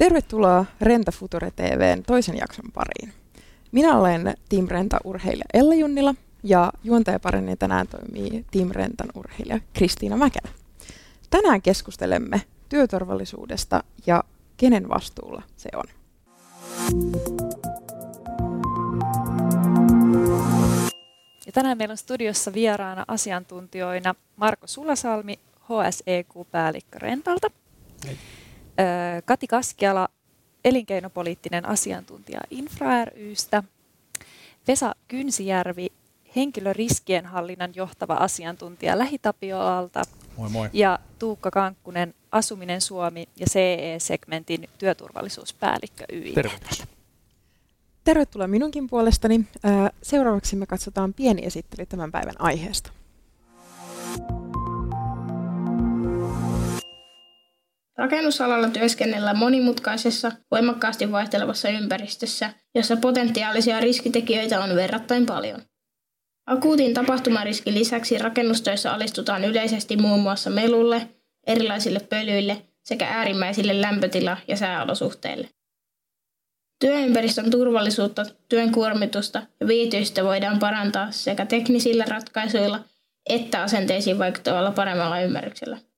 Tervetuloa Renta Future TVn toisen jakson pariin. Minä olen Team Renta-urheilija Ella Junnila ja juontajaparini tänään toimii Team Rentan urheilija Kristiina Mäkelä. Tänään keskustelemme työturvallisuudesta ja kenen vastuulla se on. Ja tänään meillä on studiossa vieraana asiantuntijoina Marko Sulasalmi, HSEQ-päällikkö Rentalta. Hei. Kati Kaskiala, elinkeinopoliittinen asiantuntija Infra rystä. Vesa Kynsijärvi, henkilöriskien hallinnan johtava asiantuntija Lähitapioalta. Moi moi. Ja Tuukka Kankkunen, Asuminen Suomi ja CE-segmentin työturvallisuuspäällikkö YI. Tervetuloa. Tervetuloa minunkin puolestani. Seuraavaksi me katsotaan pieni esittely tämän päivän aiheesta. Rakennusalalla työskennellään monimutkaisessa, voimakkaasti vaihtelevassa ympäristössä, jossa potentiaalisia riskitekijöitä on verrattain paljon. Akuutin tapahtumariskin lisäksi rakennustöissä alistutaan yleisesti muun muassa melulle, erilaisille pölyille sekä äärimmäisille lämpötila- ja sääolosuhteille. Työympäristön turvallisuutta, työn kuormitusta ja viihtyistä voidaan parantaa sekä teknisillä ratkaisuilla että asenteisiin vaikuttavalla paremmalla ymmärryksellä.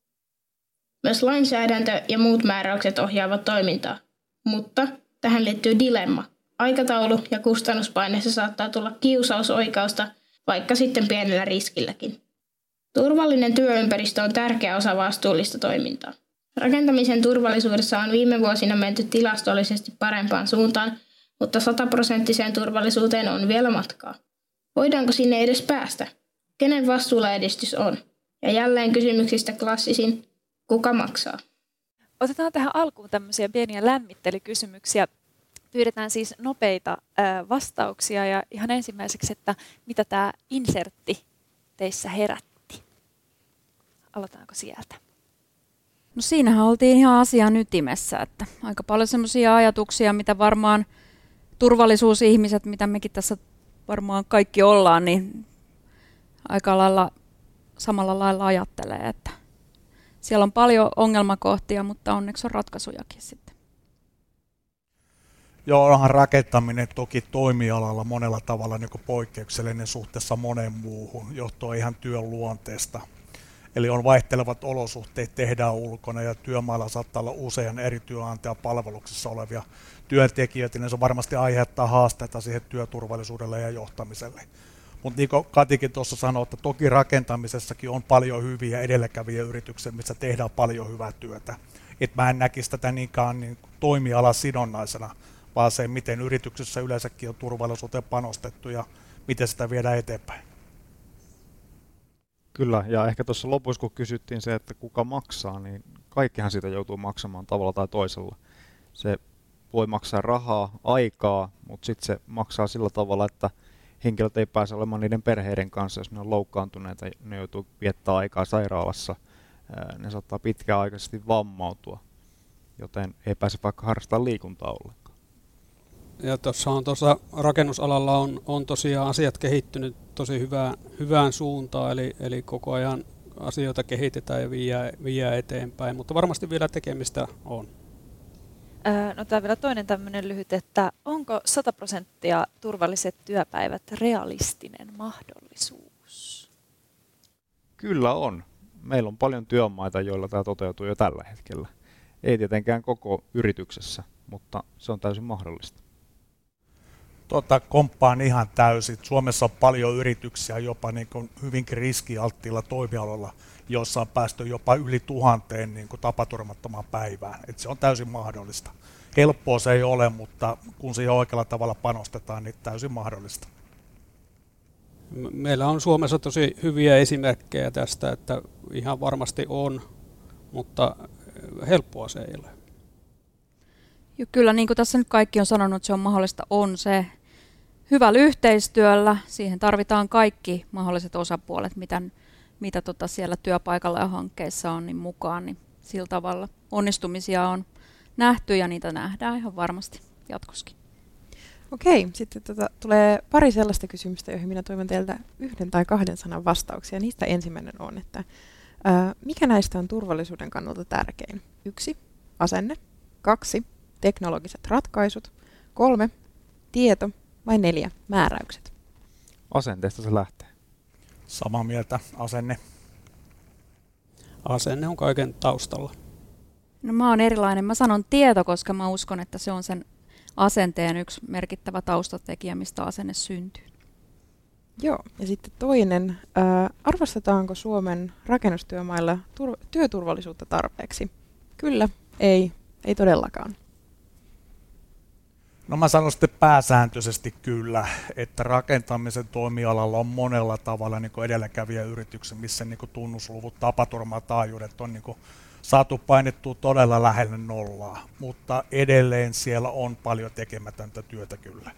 Myös lainsäädäntö ja muut määräykset ohjaavat toimintaa, mutta tähän liittyy dilemma. Aikataulu ja kustannuspaineessa saattaa tulla kiusaus oikeusta, vaikka sitten pienellä riskilläkin. Turvallinen työympäristö on tärkeä osa vastuullista toimintaa. Rakentamisen turvallisuudessa on viime vuosina menty tilastollisesti parempaan suuntaan, mutta sataprosenttiseen turvallisuuteen on vielä matkaa. Voidaanko sinne edes päästä? Kenen vastuulla edistys on? Ja jälleen kysymyksistä klassisin, kuka maksaa? Otetaan tähän alkuun tämmöisiä pieniä lämmittelykysymyksiä. Pyydetään siis nopeita vastauksia ja ihan ensimmäiseksi, että mitä tämä insertti teissä herätti? Aloitetaanko sieltä? No siinähän oltiin ihan asian ytimessä, että aika paljon semmoisia ajatuksia, mitä varmaan turvallisuusihmiset, mitä mekin tässä varmaan kaikki ollaan, niin aika lailla samalla lailla ajattelee, että siellä on paljon ongelmakohtia, mutta onneksi on ratkaisujakin sitten. Joo, onhan rakentaminen toki toimialalla monella tavalla niin poikkeuksellinen suhteessa moneen muuhun, johtuen ihan työn luonteesta. Eli on vaihtelevat olosuhteet, tehdään ulkona ja työmailla saattaa olla usean eri työnantajan palveluksessa olevia työntekijöitä, niin se varmasti aiheuttaa haasteita siihen työturvallisuudelle ja johtamiselle. Mutta niin kuin Katikin tuossa sanoi, että toki rakentamisessakin on paljon hyviä edelläkäviä yrityksiä, missä tehdään paljon hyvää työtä. Et mä en näkisi tätä niinkään niin sidonnaisena, vaan se, miten yrityksessä yleensäkin on turvallisuuteen panostettu ja miten sitä viedään eteenpäin. Kyllä, ja ehkä tuossa lopussa kun kysyttiin se, että kuka maksaa, niin kaikkihan siitä joutuu maksamaan tavalla tai toisella. Se voi maksaa rahaa, aikaa, mutta sitten se maksaa sillä tavalla, että henkilöt ei pääse olemaan niiden perheiden kanssa, jos ne on loukkaantuneita, ne joutuu viettää aikaa sairaalassa, ne saattaa pitkäaikaisesti vammautua, joten ei pääse vaikka harrastamaan liikuntaa ollenkaan. Ja tuossa on tuossa rakennusalalla on, on tosiaan asiat kehittynyt tosi hyvään, hyvään suuntaan, eli, eli koko ajan asioita kehitetään ja viiää, viiää eteenpäin, mutta varmasti vielä tekemistä on. No tämä vielä toinen tämmöinen lyhyt, että onko 100 prosenttia turvalliset työpäivät realistinen mahdollisuus? Kyllä on. Meillä on paljon työmaita, joilla tämä toteutuu jo tällä hetkellä. Ei tietenkään koko yrityksessä, mutta se on täysin mahdollista. Tota, komppaan ihan täysin. Suomessa on paljon yrityksiä jopa niin kuin hyvinkin riskialttiilla toimialoilla, jossa on päästy jopa yli tuhanteen niin kuin tapaturmattomaan päivään. Et se on täysin mahdollista. Helppoa se ei ole, mutta kun siihen oikealla tavalla panostetaan, niin täysin mahdollista. Meillä on Suomessa tosi hyviä esimerkkejä tästä, että ihan varmasti on, mutta helppoa se ei ole. Jo, kyllä, niin kuin tässä nyt kaikki on sanonut, että se on mahdollista, on se hyvällä yhteistyöllä. Siihen tarvitaan kaikki mahdolliset osapuolet, mitä, mitä tota siellä työpaikalla ja hankkeissa on, niin mukaan. Niin sillä tavalla onnistumisia on nähty ja niitä nähdään ihan varmasti jatkoskin. Okei, sitten tota, tulee pari sellaista kysymystä, joihin minä toivon teiltä yhden tai kahden sanan vastauksia. Niistä ensimmäinen on, että ää, mikä näistä on turvallisuuden kannalta tärkein? Yksi, asenne. Kaksi, teknologiset ratkaisut, kolme, tieto vai neljä, määräykset? Asenteesta se lähtee. Samaa mieltä, asenne. Asenne on kaiken taustalla. No mä oon erilainen. Mä sanon tieto, koska mä uskon, että se on sen asenteen yksi merkittävä taustatekijä, mistä asenne syntyy. Joo, ja sitten toinen, ää, arvostetaanko Suomen rakennustyömailla tur- työturvallisuutta tarpeeksi? Kyllä, ei, ei todellakaan. No mä sanon sitten pääsääntöisesti kyllä, että rakentamisen toimialalla on monella tavalla niin edelläkävijä yrityksen, missä niin tunnusluvut, tapaturmataajuudet on niin saatu painettua todella lähelle nollaa, mutta edelleen siellä on paljon tekemätöntä työtä kyllä.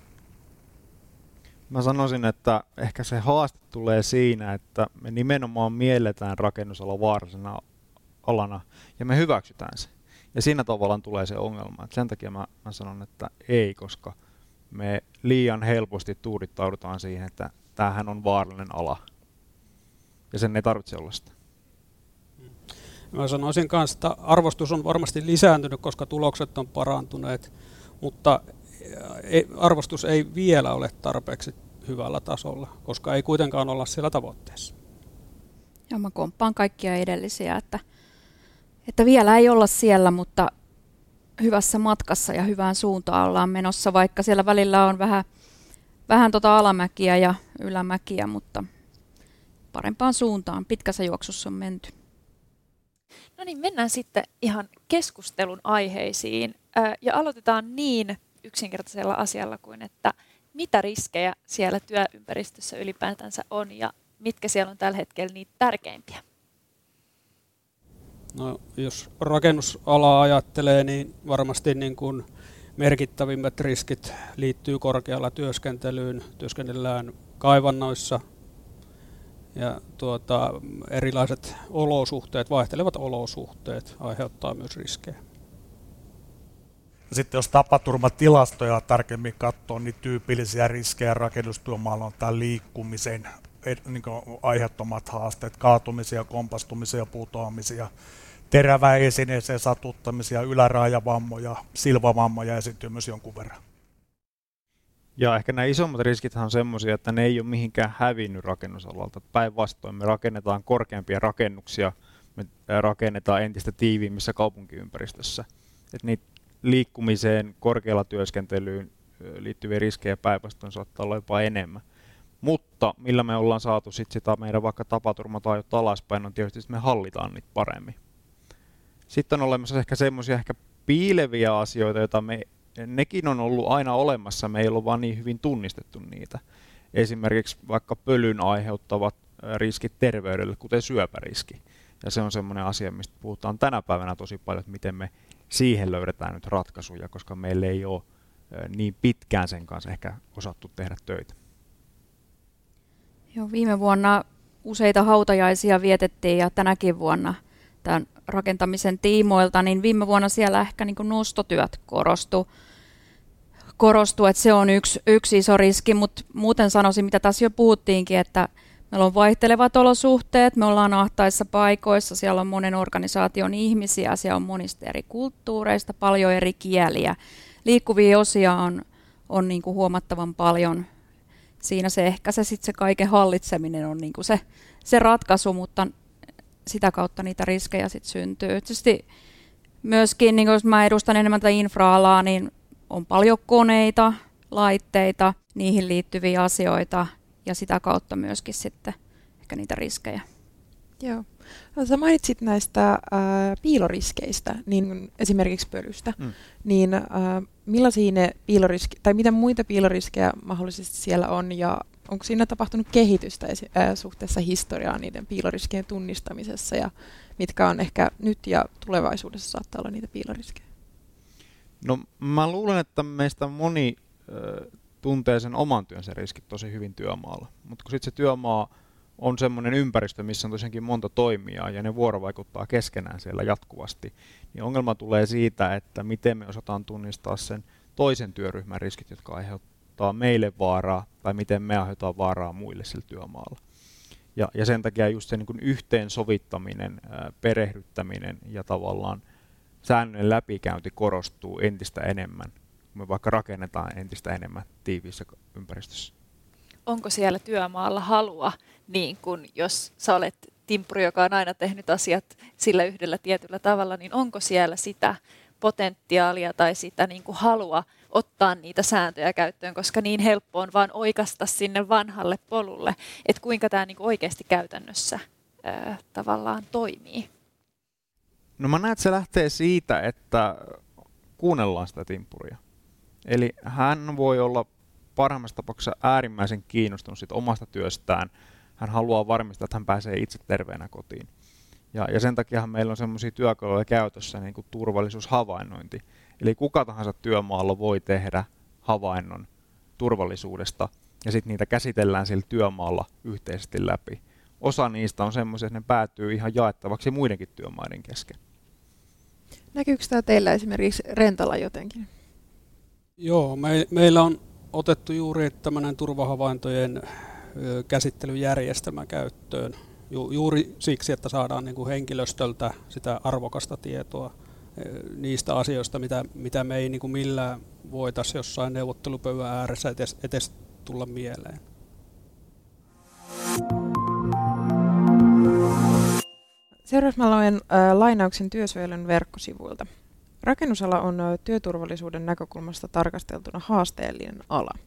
Mä sanoisin, että ehkä se haaste tulee siinä, että me nimenomaan mielletään rakennusala vaarallisena alana ja me hyväksytään se. Ja siinä tavallaan tulee se ongelma. Et sen takia mä, mä sanon, että ei, koska me liian helposti tuudittaudutaan siihen, että tämähän on vaarallinen ala. Ja sen ei tarvitse olla sitä. Mä sanoisin kanssa, että arvostus on varmasti lisääntynyt, koska tulokset on parantuneet, mutta arvostus ei vielä ole tarpeeksi hyvällä tasolla, koska ei kuitenkaan olla siellä tavoitteessa. Joo, mä komppaan kaikkia edellisiä, että, että vielä ei olla siellä, mutta hyvässä matkassa ja hyvään suuntaan ollaan menossa, vaikka siellä välillä on vähän, vähän tota alamäkiä ja ylämäkiä, mutta parempaan suuntaan pitkässä juoksussa on menty. No niin, mennään sitten ihan keskustelun aiheisiin ja aloitetaan niin yksinkertaisella asialla kuin, että mitä riskejä siellä työympäristössä ylipäätänsä on ja mitkä siellä on tällä hetkellä niitä tärkeimpiä? No, jos rakennusalaa ajattelee, niin varmasti niin kuin merkittävimmät riskit liittyy korkealla työskentelyyn. Työskennellään kaivannoissa ja tuota, erilaiset olosuhteet, vaihtelevat olosuhteet aiheuttaa myös riskejä. Sitten jos tapaturmatilastoja tarkemmin katsoo, niin tyypillisiä riskejä rakennustyömaalla on tämä liikkumisen niin aiheuttomat haasteet, kaatumisia, kompastumisia, putoamisia, terävää esineeseen satuttamisia, yläraajavammoja, silvavammoja esiintyy myös jonkun verran. Ja ehkä nämä isommat riskit on sellaisia, että ne ei ole mihinkään hävinnyt rakennusalalta. Päinvastoin me rakennetaan korkeampia rakennuksia, me rakennetaan entistä tiiviimmissä kaupunkiympäristössä. Et niitä liikkumiseen, korkealla työskentelyyn liittyviä riskejä päinvastoin saattaa olla jopa enemmän. Mutta millä me ollaan saatu sit sitä meidän vaikka tapaturmatajut alaspäin, on tietysti, että me hallitaan niitä paremmin. Sitten on olemassa ehkä semmoisia ehkä piileviä asioita, joita me, nekin on ollut aina olemassa, me ei ole vaan niin hyvin tunnistettu niitä. Esimerkiksi vaikka pölyn aiheuttavat riskit terveydelle, kuten syöpäriski. Ja se on semmoinen asia, mistä puhutaan tänä päivänä tosi paljon, että miten me siihen löydetään nyt ratkaisuja, koska meillä ei ole niin pitkään sen kanssa ehkä osattu tehdä töitä. Joo, viime vuonna useita hautajaisia vietettiin ja tänäkin vuonna tämän rakentamisen tiimoilta, niin viime vuonna siellä ehkä niin nostotyöt korostu, korostu, että se on yksi, yksi iso riski, mutta muuten sanoisin, mitä tässä jo puhuttiinkin, että Meillä on vaihtelevat olosuhteet, me ollaan ahtaissa paikoissa, siellä on monen organisaation ihmisiä, siellä on monista eri kulttuureista, paljon eri kieliä. Liikkuvia osia on, on niin kuin huomattavan paljon. Siinä se ehkä se, sit se kaiken hallitseminen on niin kuin se, se ratkaisu, mutta sitä kautta niitä riskejä sitten syntyy. Tietysti myöskin, niin jos mä edustan enemmän tätä infra-alaa, niin on paljon koneita, laitteita, niihin liittyviä asioita, ja sitä kautta myöskin sitten ehkä niitä riskejä. Joo. No, sä mainitsit näistä äh, piiloriskeistä, niin esimerkiksi pölystä, mm. niin äh, millaisia ne piiloriski, tai mitä muita piiloriskejä mahdollisesti siellä on, ja onko siinä tapahtunut kehitystä esi- äh, suhteessa historiaan niiden piiloriskien tunnistamisessa, ja mitkä on ehkä nyt ja tulevaisuudessa saattaa olla niitä piiloriskejä? No mä luulen, että meistä moni äh, tuntee sen oman työnsä riskit tosi hyvin työmaalla. Mutta kun sitten se työmaa on semmoinen ympäristö, missä on tosiaankin monta toimijaa ja ne vuorovaikuttaa keskenään siellä jatkuvasti, niin ongelma tulee siitä, että miten me osataan tunnistaa sen toisen työryhmän riskit, jotka aiheuttaa meille vaaraa, tai miten me aiheutetaan vaaraa muille sillä työmaalla. Ja, ja sen takia just se niin yhteensovittaminen, perehdyttäminen ja tavallaan säännöllinen läpikäynti korostuu entistä enemmän, kun me vaikka rakennetaan entistä enemmän tiiviissä ympäristössä. Onko siellä työmaalla halua, niin kun jos sä olet timpuri, joka on aina tehnyt asiat sillä yhdellä tietyllä tavalla, niin onko siellä sitä potentiaalia tai sitä niin kuin halua ottaa niitä sääntöjä käyttöön, koska niin helppo on vaan oikasta sinne vanhalle polulle, että kuinka tämä niin kuin oikeasti käytännössä ää, tavallaan toimii. No mä näen, että se lähtee siitä, että kuunnellaan sitä timpuria. Eli hän voi olla parhaimmassa tapauksessa äärimmäisen kiinnostunut siitä omasta työstään. Hän haluaa varmistaa, että hän pääsee itse terveenä kotiin. Ja, ja sen takia meillä on sellaisia työkaluja käytössä, niin kuin turvallisuushavainnointi. Eli kuka tahansa työmaalla voi tehdä havainnon turvallisuudesta, ja sitten niitä käsitellään sillä työmaalla yhteisesti läpi. Osa niistä on semmoisia, että ne päätyy ihan jaettavaksi muidenkin työmaiden kesken. Näkyykö tämä teillä esimerkiksi Rentalla jotenkin? Joo, me, meillä on otettu juuri tämmöinen turvahavaintojen käsittelyjärjestelmä käyttöön ju, juuri siksi, että saadaan niin kuin henkilöstöltä sitä arvokasta tietoa niistä asioista, mitä, mitä me ei niin kuin millään voitaisiin jossain neuvottelupöydän ääressä etes, etes tulla mieleen. Seuraavaksi mä luen äh, lainauksen työsuojelun verkkosivuilta. Rakennusala on työturvallisuuden näkökulmasta tarkasteltuna haasteellinen ala.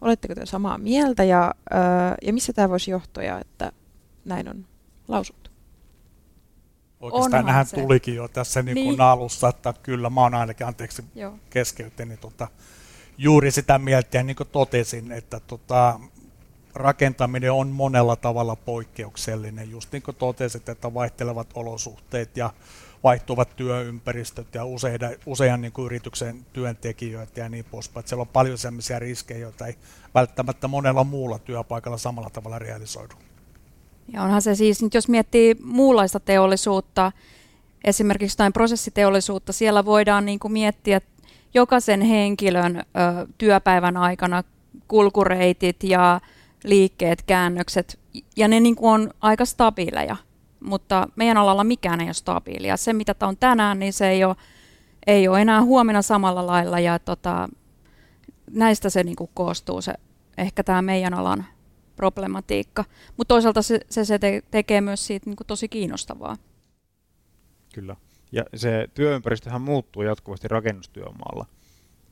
Oletteko te samaa mieltä ja, ja missä tämä voisi johtua, että näin on lausuttu? Oikeastaan nähän se. tulikin jo tässä niin kuin niin. alussa, että kyllä mä oon ainakin, anteeksi keskeytin, niin tota, juuri sitä mieltä ja niin kuin totesin, että tota, rakentaminen on monella tavalla poikkeuksellinen, just niin kuin totesit, että vaihtelevat olosuhteet ja vaihtuvat työympäristöt ja useida, usean niin kuin yrityksen työntekijöitä ja niin poispäin. Että siellä on paljon sellaisia riskejä, joita ei välttämättä monella muulla työpaikalla samalla tavalla realisoidu. Ja onhan se siis, nyt jos miettii muunlaista teollisuutta, esimerkiksi jotain prosessiteollisuutta, siellä voidaan niin kuin miettiä jokaisen henkilön ö, työpäivän aikana kulkureitit ja liikkeet, käännökset, ja ne niin kuin on aika stabiileja mutta meidän alalla mikään ei ole stabiilia. Se, mitä on tänään, niin se ei ole, ei ole enää huomenna samalla lailla, ja tota, näistä se niin kuin koostuu se, ehkä tämä meidän alan problematiikka. Mutta toisaalta se, se, se te, tekee myös siitä niin kuin tosi kiinnostavaa. Kyllä. Ja se työympäristöhän muuttuu jatkuvasti rakennustyömaalla.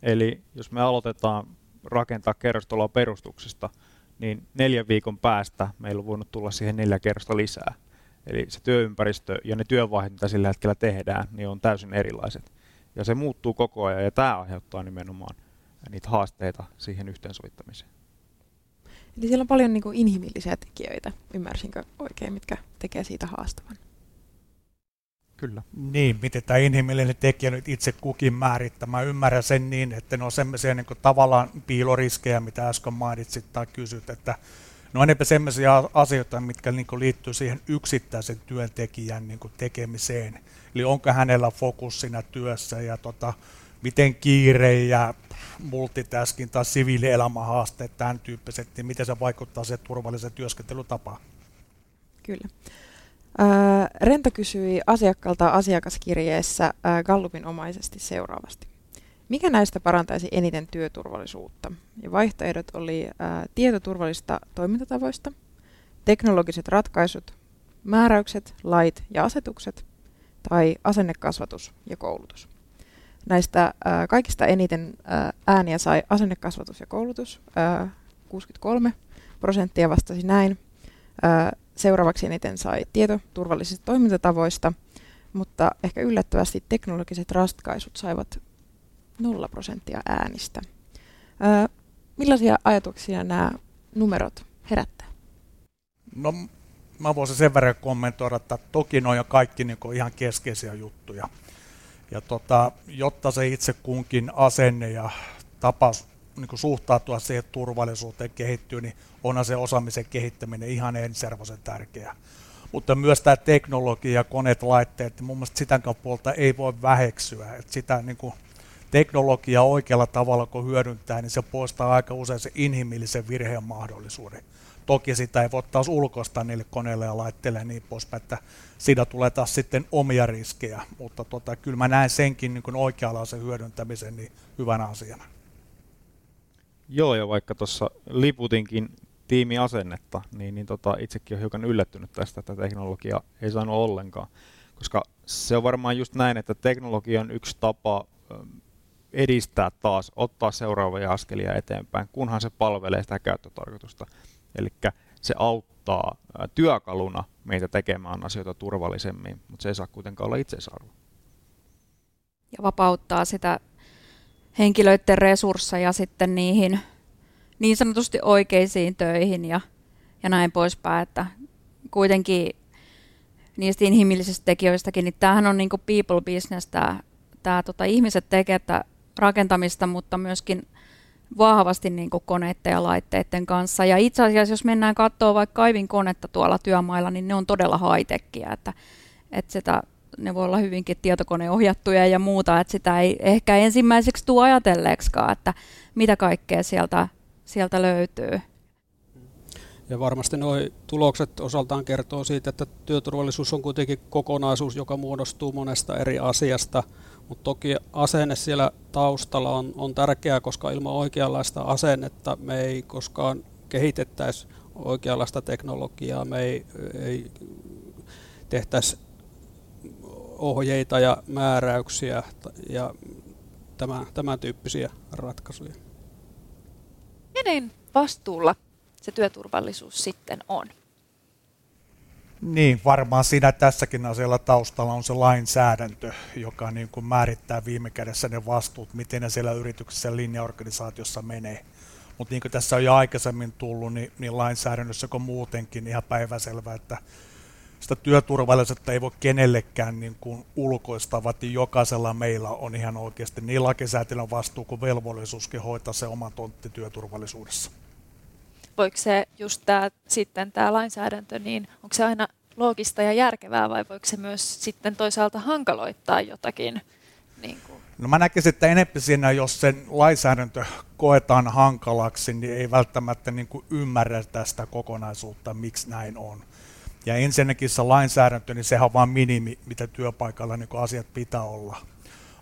Eli jos me aloitetaan rakentaa kerrostaloa perustuksesta, niin neljän viikon päästä meillä on voinut tulla siihen neljä kerrosta lisää. Eli se työympäristö ja ne työvaiheet, mitä sillä hetkellä tehdään, niin on täysin erilaiset. Ja se muuttuu koko ajan ja tämä aiheuttaa nimenomaan niitä haasteita siihen yhteensovittamiseen. Eli siellä on paljon niin kuin inhimillisiä tekijöitä, ymmärsinkö oikein, mitkä tekee siitä haastavan? Kyllä. Niin, miten tämä inhimillinen tekijä nyt itse kukin määrittää. Mä ymmärrän sen niin, että ne on sellaisia niin tavallaan piiloriskejä, mitä äsken mainitsit tai kysyt, että No enemmän sellaisia asioita, mitkä niin liittyy siihen yksittäisen työntekijän niin tekemiseen. Eli onko hänellä fokus siinä työssä ja tota, miten kiire ja multitasking tai siviilielämähaasteet, tämän tyyppiset, niin miten se vaikuttaa se turvallisen työskentelytapaan? Kyllä. Renta kysyi asiakkaalta asiakaskirjeessä Gallupin omaisesti seuraavasti. Mikä näistä parantaisi eniten työturvallisuutta? Ja vaihtoehdot oli ää, tietoturvallista toimintatavoista, teknologiset ratkaisut, määräykset, lait ja asetukset tai asennekasvatus ja koulutus. Näistä ää, kaikista eniten ää, ääniä sai asennekasvatus ja koulutus, ää, 63 prosenttia vastasi näin. Ää, seuraavaksi eniten sai tieto turvallisista toimintatavoista, mutta ehkä yllättävästi teknologiset ratkaisut saivat nolla prosenttia äänistä. Öö, millaisia ajatuksia nämä numerot herättää? No, mä voisin sen verran kommentoida, että toki ne on kaikki niin ihan keskeisiä juttuja. Ja tota, jotta se itse kunkin asenne ja tapa niin suhtautua siihen turvallisuuteen kehittyy, niin onhan se osaamisen kehittäminen ihan ensiarvoisen tärkeää. Mutta myös tämä teknologia, koneet, laitteet, niin mun mielestä sitä puolta ei voi väheksyä. Että sitä niin kuin teknologia oikealla tavalla kun hyödyntää, niin se poistaa aika usein se inhimillisen virheen mahdollisuuden. Toki sitä ei voi taas ulkoistaa niille koneille ja laitteille ja niin poispäin, että siitä tulee taas sitten omia riskejä, mutta tota, kyllä mä näen senkin niin oikeanlaisen hyödyntämisen niin hyvänä asiana. Joo, ja vaikka tuossa liputinkin tiimiasennetta, niin, niin tota, itsekin olen hiukan yllättynyt tästä, että teknologia ei saanut ollenkaan. Koska se on varmaan just näin, että teknologia on yksi tapa edistää taas, ottaa seuraavia askelia eteenpäin, kunhan se palvelee sitä käyttötarkoitusta. Eli se auttaa työkaluna meitä tekemään asioita turvallisemmin, mutta se ei saa kuitenkaan olla itseisarvo. Ja vapauttaa sitä henkilöiden resursseja sitten niihin niin sanotusti oikeisiin töihin ja, ja näin poispäin, että kuitenkin niistä inhimillisistä tekijöistäkin, niin tämähän on niin people business, tämä, tämä tota, ihmiset tekee rakentamista, mutta myöskin vahvasti niin kuin koneiden ja laitteiden kanssa. Ja itse asiassa, jos mennään katsoa vaikka kaivin konetta tuolla työmailla, niin ne on todella high että, että sitä, ne voi olla hyvinkin tietokoneohjattuja ja muuta, että sitä ei ehkä ensimmäiseksi tule ajatelleeksikaan, että mitä kaikkea sieltä, sieltä löytyy. Ja varmasti nuo tulokset osaltaan kertoo siitä, että työturvallisuus on kuitenkin kokonaisuus, joka muodostuu monesta eri asiasta – mutta toki asenne siellä taustalla on, on tärkeää, koska ilman oikeanlaista asennetta me ei koskaan kehitettäisi oikeanlaista teknologiaa, me ei, ei tehtäisi ohjeita ja määräyksiä ja tämän, tämän tyyppisiä ratkaisuja. Kenen vastuulla se työturvallisuus sitten on? Niin, varmaan siinä tässäkin asialla taustalla on se lainsäädäntö, joka niin kuin määrittää viime kädessä ne vastuut, miten ne siellä yrityksessä ja linjaorganisaatiossa menee. Mutta niin kuin tässä on jo aikaisemmin tullut, niin, niin lainsäädännössä kuin muutenkin ihan päiväselvä, että sitä työturvallisuutta ei voi kenellekään niin kuin ulkoista, vaan jokaisella meillä on ihan oikeasti niin lakisääteinen vastuu kuin velvollisuuskin hoitaa se oma tontti työturvallisuudessa voiko se just tämä, sitten tämä lainsäädäntö, niin onko se aina loogista ja järkevää vai voiko se myös sitten toisaalta hankaloittaa jotakin? Niin kuin? No mä näkisin, että enemmän siinä, jos sen lainsäädäntö koetaan hankalaksi, niin ei välttämättä niin kuin ymmärrä tästä kokonaisuutta, miksi näin on. Ja ensinnäkin se lainsäädäntö, niin sehän on vain minimi, mitä työpaikalla niin asiat pitää olla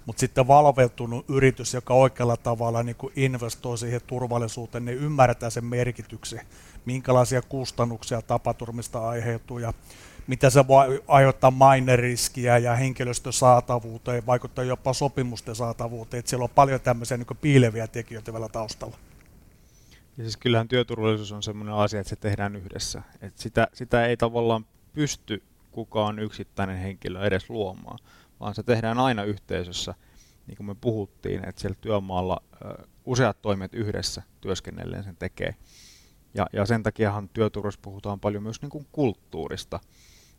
mutta sitten valveutunut yritys, joka oikealla tavalla niin investoi siihen turvallisuuteen, niin ymmärretään sen merkityksen, minkälaisia kustannuksia tapaturmista aiheutuu ja mitä se voi aiheuttaa maineriskiä ja henkilöstön saatavuuteen, vaikuttaa jopa sopimusten saatavuuteen. Että siellä on paljon tämmöisiä niin piileviä tekijöitä vielä taustalla. Ja siis kyllähän työturvallisuus on sellainen asia, että se tehdään yhdessä. että sitä, sitä ei tavallaan pysty kukaan yksittäinen henkilö edes luomaan vaan se tehdään aina yhteisössä, niin kuin me puhuttiin, että siellä työmaalla useat toimet yhdessä työskennelleen sen tekee. Ja, ja sen takiahan työturvallisuus puhutaan paljon myös niin kuin kulttuurista.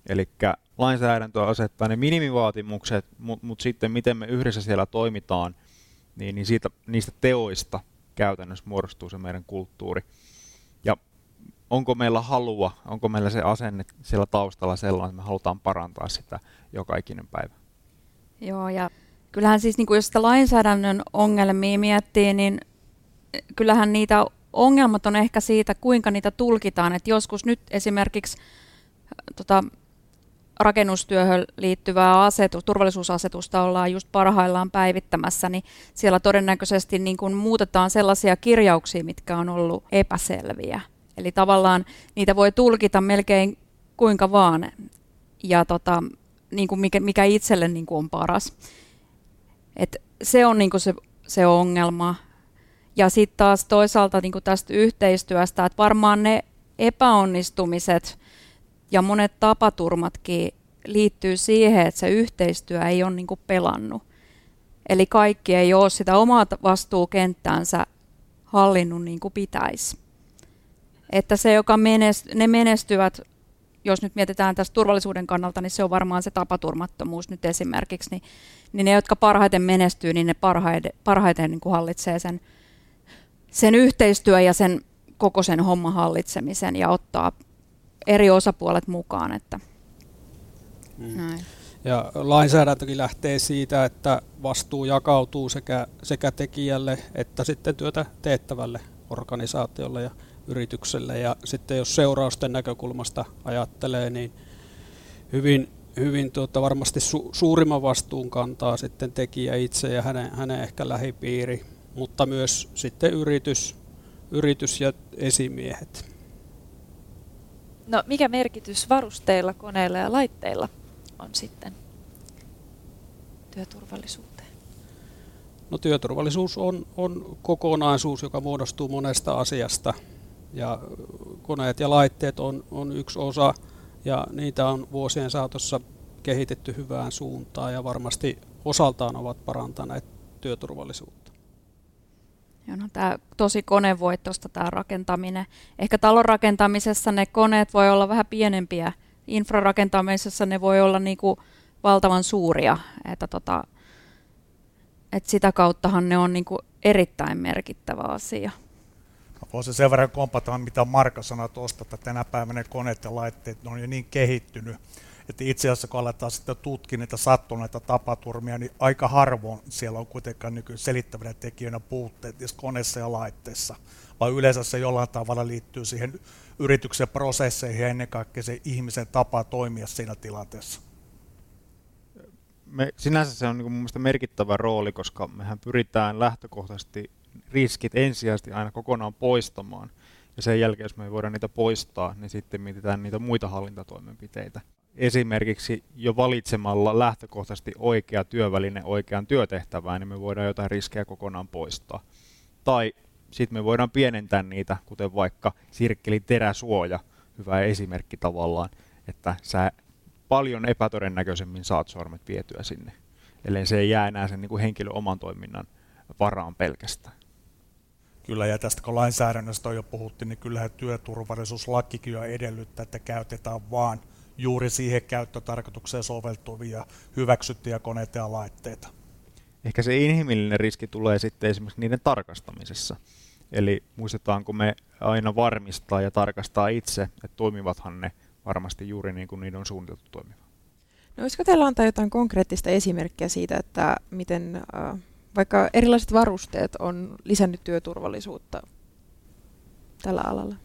Eli lainsäädäntö asettaa ne minimivaatimukset, mutta mut sitten miten me yhdessä siellä toimitaan, niin, niin siitä, niistä teoista käytännössä muodostuu se meidän kulttuuri. Ja onko meillä halua, onko meillä se asenne siellä taustalla sellainen, että me halutaan parantaa sitä joka ikinen päivä? Joo, ja kyllähän siis niin kuin jos sitä lainsäädännön ongelmia miettii, niin kyllähän niitä ongelmat on ehkä siitä, kuinka niitä tulkitaan. Et joskus nyt esimerkiksi tota, rakennustyöhön liittyvää asetus, turvallisuusasetusta ollaan just parhaillaan päivittämässä, niin siellä todennäköisesti niin kuin muutetaan sellaisia kirjauksia, mitkä on ollut epäselviä. Eli tavallaan niitä voi tulkita melkein kuinka vaan. Ja tota, niin kuin mikä, mikä itselle niin kuin on paras. Et se on niin kuin se, se ongelma. Ja sitten taas toisaalta niin kuin tästä yhteistyöstä, että varmaan ne epäonnistumiset ja monet tapaturmatkin liittyy siihen, että se yhteistyö ei ole niin kuin pelannut. Eli kaikki ei ole sitä omaa vastuukenttäänsä hallinnut niin kuin pitäisi. Että se, joka menest, ne menestyvät jos nyt mietitään tästä turvallisuuden kannalta, niin se on varmaan se tapaturmattomuus nyt esimerkiksi, niin, niin ne, jotka parhaiten menestyy, niin ne parhaiten, parhaiten niin kuin hallitsee sen, sen yhteistyö ja sen koko sen homman hallitsemisen ja ottaa eri osapuolet mukaan. Että, mm. näin. Ja lainsäädäntökin lähtee siitä, että vastuu jakautuu sekä, sekä tekijälle että sitten työtä teettävälle organisaatiolle ja yritykselle. Ja sitten jos seurausten näkökulmasta ajattelee, niin hyvin, hyvin tuota, varmasti su, suurimman vastuun kantaa sitten tekijä itse ja hänen, hänen ehkä lähipiiri, mutta myös sitten yritys, yritys ja esimiehet. No mikä merkitys varusteilla, koneilla ja laitteilla on sitten työturvallisuuteen? No työturvallisuus on, on kokonaisuus, joka muodostuu monesta asiasta ja koneet ja laitteet on, on yksi osa ja niitä on vuosien saatossa kehitetty hyvään suuntaan ja varmasti osaltaan ovat parantaneet työturvallisuutta. Joo, no tämä tosi konevoittosta tämä rakentaminen. Ehkä talon rakentamisessa ne koneet voi olla vähän pienempiä. Infrarakentamisessa ne voi olla niinku valtavan suuria. Että tota, et sitä kauttahan ne on niinku erittäin merkittävä asia. Voisin sen verran kompata, mitä Marka sanoi tuosta, että tänä päivänä ne koneet ja laitteet ne on jo niin kehittynyt, että itse asiassa kun aletaan sitten tutkia niitä sattuneita tapaturmia, niin aika harvoin siellä on kuitenkaan nyky selittävänä tekijöinä puutteet niissä koneissa ja laitteissa, vaan yleensä se jollain tavalla liittyy siihen yrityksen prosesseihin ja ennen kaikkea se ihmisen tapa toimia siinä tilanteessa. Me, sinänsä se on niin mun merkittävä rooli, koska mehän pyritään lähtökohtaisesti riskit ensisijaisesti aina kokonaan poistamaan. Ja sen jälkeen, jos me ei voida niitä poistaa, niin sitten mietitään niitä muita hallintatoimenpiteitä esimerkiksi jo valitsemalla lähtökohtaisesti oikea työväline oikean työtehtävään, niin me voidaan jotain riskejä kokonaan poistaa. Tai sitten me voidaan pienentää niitä, kuten vaikka sirkkelin teräsuoja, hyvä esimerkki tavallaan, että sä paljon epätodennäköisemmin saat sormet vietyä sinne, ellei se ei jää enää sen niin henkilön oman toiminnan varaan pelkästään. Kyllä, ja tästä kun lainsäädännöstä on jo puhuttu, niin kyllähän työturvallisuuslakikin jo edellyttää, että käytetään vaan – juuri siihen käyttötarkoitukseen soveltuvia hyväksyttyjä koneita ja laitteita. Ehkä se inhimillinen riski tulee sitten esimerkiksi niiden tarkastamisessa. Eli muistetaanko me aina varmistaa ja tarkastaa itse, että toimivathan ne varmasti juuri niin kuin niiden on suunniteltu toimiva. No olisiko teillä antaa jotain konkreettista esimerkkiä siitä, että miten äh, vaikka erilaiset varusteet on lisännyt työturvallisuutta tällä alalla?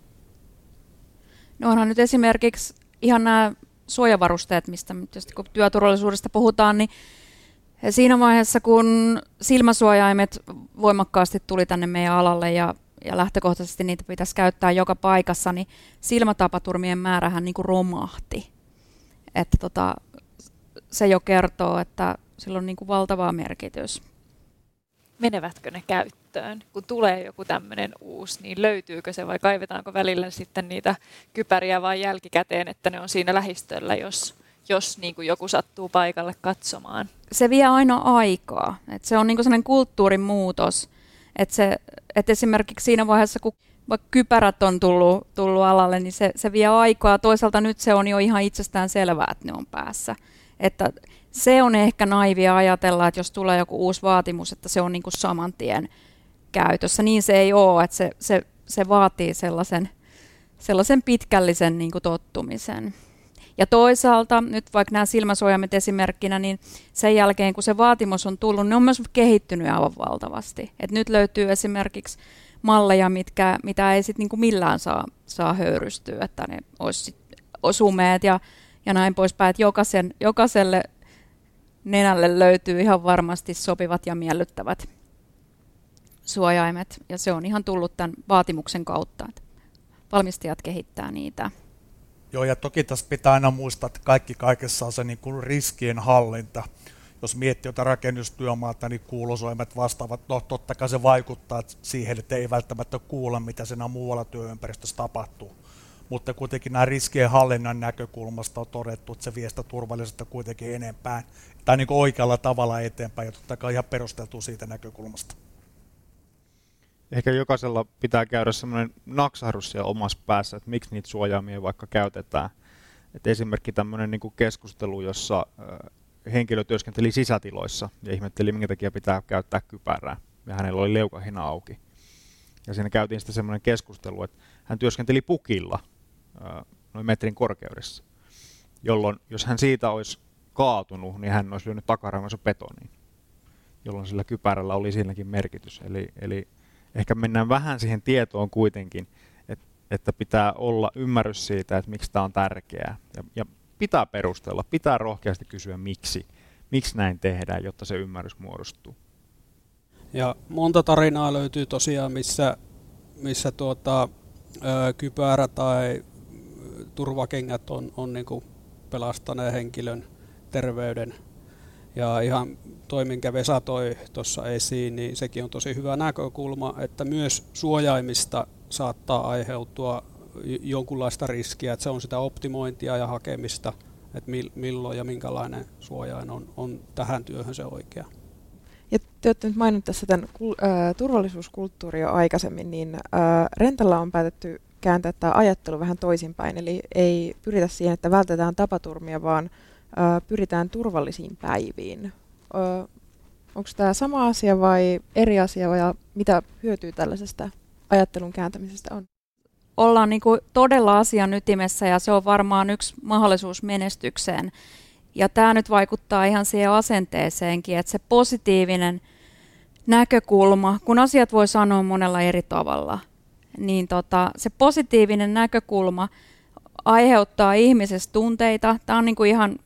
No onhan nyt esimerkiksi ihan nämä suojavarusteet, mistä tietysti kun työturvallisuudesta puhutaan, niin siinä vaiheessa, kun silmäsuojaimet voimakkaasti tuli tänne meidän alalle ja, ja lähtökohtaisesti niitä pitäisi käyttää joka paikassa, niin silmätapaturmien määrähän niin kuin romahti. Että tota, se jo kertoo, että sillä on niin kuin valtava merkitys menevätkö ne käyttöön? Kun tulee joku tämmöinen uusi, niin löytyykö se vai kaivetaanko välillä sitten niitä kypäriä vain jälkikäteen, että ne on siinä lähistöllä, jos, jos niin kuin joku sattuu paikalle katsomaan? Se vie aina aikaa. Et se on niin sellainen kulttuurin muutos. Että se, et esimerkiksi siinä vaiheessa, kun vaikka kypärät on tullut, tullut alalle, niin se, se vie aikaa. Toisaalta nyt se on jo ihan itsestään selvää, että ne on päässä. Että se on ehkä naivia ajatella, että jos tulee joku uusi vaatimus, että se on niin kuin saman tien käytössä. Niin se ei ole, että se, se, se vaatii sellaisen, sellaisen pitkällisen niin kuin tottumisen. Ja toisaalta, nyt vaikka nämä silmäsuojaimet esimerkkinä, niin sen jälkeen kun se vaatimus on tullut, ne on myös kehittynyt aivan valtavasti. Et nyt löytyy esimerkiksi malleja, mitkä, mitä ei sitten niin millään saa, saa höyrystyä, että ne olisi osumeet ja, ja näin poispäin. Että jokaisen, jokaiselle nenälle löytyy ihan varmasti sopivat ja miellyttävät suojaimet. Ja se on ihan tullut tämän vaatimuksen kautta, että valmistajat kehittää niitä. Joo, ja toki tässä pitää aina muistaa, että kaikki kaikessa on se niin kuin riskien hallinta. Jos miettii jotain rakennustyömaata, niin kuulosoimet vastaavat, no totta kai se vaikuttaa siihen, että ei välttämättä kuulla, mitä siinä muualla työympäristössä tapahtuu mutta kuitenkin nämä riskien hallinnan näkökulmasta on todettu, että se vie sitä turvallisuutta kuitenkin enempään, tai niin oikealla tavalla eteenpäin, ja totta kai ihan perusteltu siitä näkökulmasta. Ehkä jokaisella pitää käydä semmoinen naksahdus siellä omassa päässä, että miksi niitä suojaamia vaikka käytetään. Et esimerkki tämmöinen niin keskustelu, jossa henkilö työskenteli sisätiloissa ja ihmetteli, minkä takia pitää käyttää kypärää, ja hänellä oli leukahina auki. Ja siinä käytiin sitten semmoinen keskustelu, että hän työskenteli pukilla, noin metrin korkeudessa, jolloin jos hän siitä olisi kaatunut, niin hän olisi lyönyt takaraivansa betoniin, jolloin sillä kypärällä oli siinäkin merkitys. Eli, eli ehkä mennään vähän siihen tietoon kuitenkin, että että pitää olla ymmärrys siitä, että miksi tämä on tärkeää. Ja, ja pitää perustella, pitää rohkeasti kysyä miksi, miksi näin tehdään, jotta se ymmärrys muodostuu. Ja monta tarinaa löytyy tosiaan, missä, missä tuota, ö, kypärä tai turvakengät on, on niin pelastaneen henkilön terveyden. Ja ihan toi, minkä Vesa toi tuossa esiin, niin sekin on tosi hyvä näkökulma, että myös suojaimista saattaa aiheutua jonkunlaista riskiä, että se on sitä optimointia ja hakemista, että milloin ja minkälainen suojain on, on tähän työhön se oikea. Ja te olette nyt maininnut tässä tämän äh, turvallisuuskulttuuri jo aikaisemmin, niin äh, Rentalla on päätetty kääntää tämä ajattelu vähän toisinpäin, eli ei pyritä siihen, että vältetään tapaturmia, vaan äh, pyritään turvallisiin päiviin. Onko tämä sama asia vai eri asia, ja mitä hyötyy tällaisesta ajattelun kääntämisestä on? Ollaan niin kuin todella asian ytimessä ja se on varmaan yksi mahdollisuus menestykseen. Ja tämä nyt vaikuttaa ihan siihen asenteeseenkin, että se positiivinen näkökulma, kun asiat voi sanoa monella eri tavalla, niin tota, se positiivinen näkökulma aiheuttaa ihmisessä tunteita. Tämä on niin kuin ihan,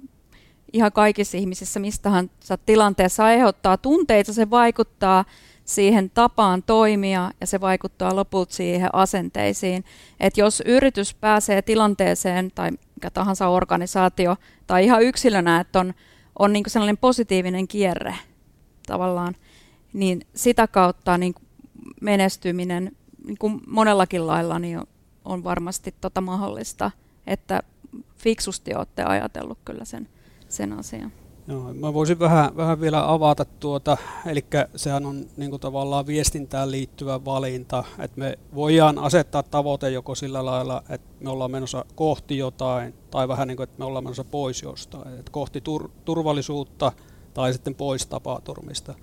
ihan kaikissa ihmisissä, mistähän tilanteessa aiheuttaa tunteita, se vaikuttaa siihen tapaan toimia ja se vaikuttaa lopulta siihen asenteisiin. Että jos yritys pääsee tilanteeseen tai mikä tahansa organisaatio tai ihan yksilönä, että on, on niin sellainen positiivinen kierre tavallaan, niin sitä kautta niin menestyminen niin kuin monellakin lailla niin on, varmasti tota mahdollista, että fiksusti olette ajatellut kyllä sen, sen asian. Joo, mä voisin vähän, vähän vielä avata tuota, eli sehän on niin kuin tavallaan viestintään liittyvä valinta, että me voidaan asettaa tavoite joko sillä lailla, että me ollaan menossa kohti jotain, tai vähän niin kuin, että me ollaan menossa pois jostain, että kohti tur- turvallisuutta tai sitten pois tapaturmista.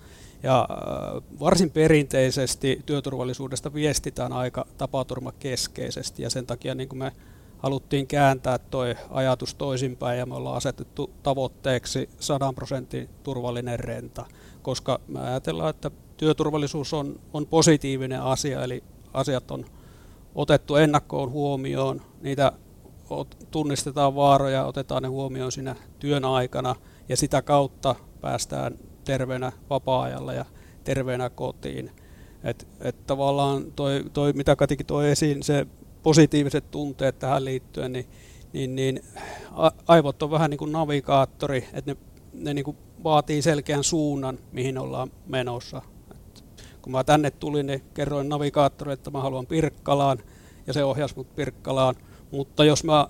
Ja äh, varsin perinteisesti työturvallisuudesta viestitään aika tapaturmakeskeisesti, ja sen takia niin kuin me haluttiin kääntää tuo ajatus toisinpäin ja me ollaan asetettu tavoitteeksi 100 prosentin turvallinen renta, koska me ajatellaan, että työturvallisuus on, on positiivinen asia, eli asiat on otettu ennakkoon huomioon, niitä tunnistetaan vaaroja, otetaan ne huomioon siinä työn aikana ja sitä kautta päästään terveenä vapaa-ajalla ja terveenä kotiin. Et, et tavallaan toi, toi, mitä Katikin toi esiin, se positiiviset tunteet tähän liittyen, niin, niin, niin aivot on vähän niin kuin navigaattori, että ne, ne niin kuin vaatii selkeän suunnan, mihin ollaan menossa. Et kun mä tänne tulin, niin kerroin navigaattorille, että mä haluan Pirkkalaan, ja se ohjasi mut Pirkkalaan. Mutta jos mä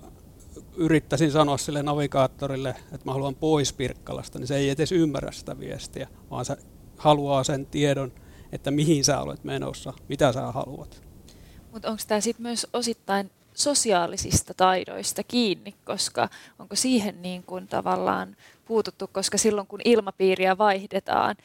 yrittäisin sanoa sille navigaattorille, että mä haluan pois Pirkkalasta, niin se ei edes ymmärrä sitä viestiä, vaan se haluaa sen tiedon, että mihin sä olet menossa, mitä sä haluat. Mutta onko tämä sitten myös osittain sosiaalisista taidoista kiinni, koska onko siihen niin kuin tavallaan puututtu, koska silloin kun ilmapiiriä vaihdetaan,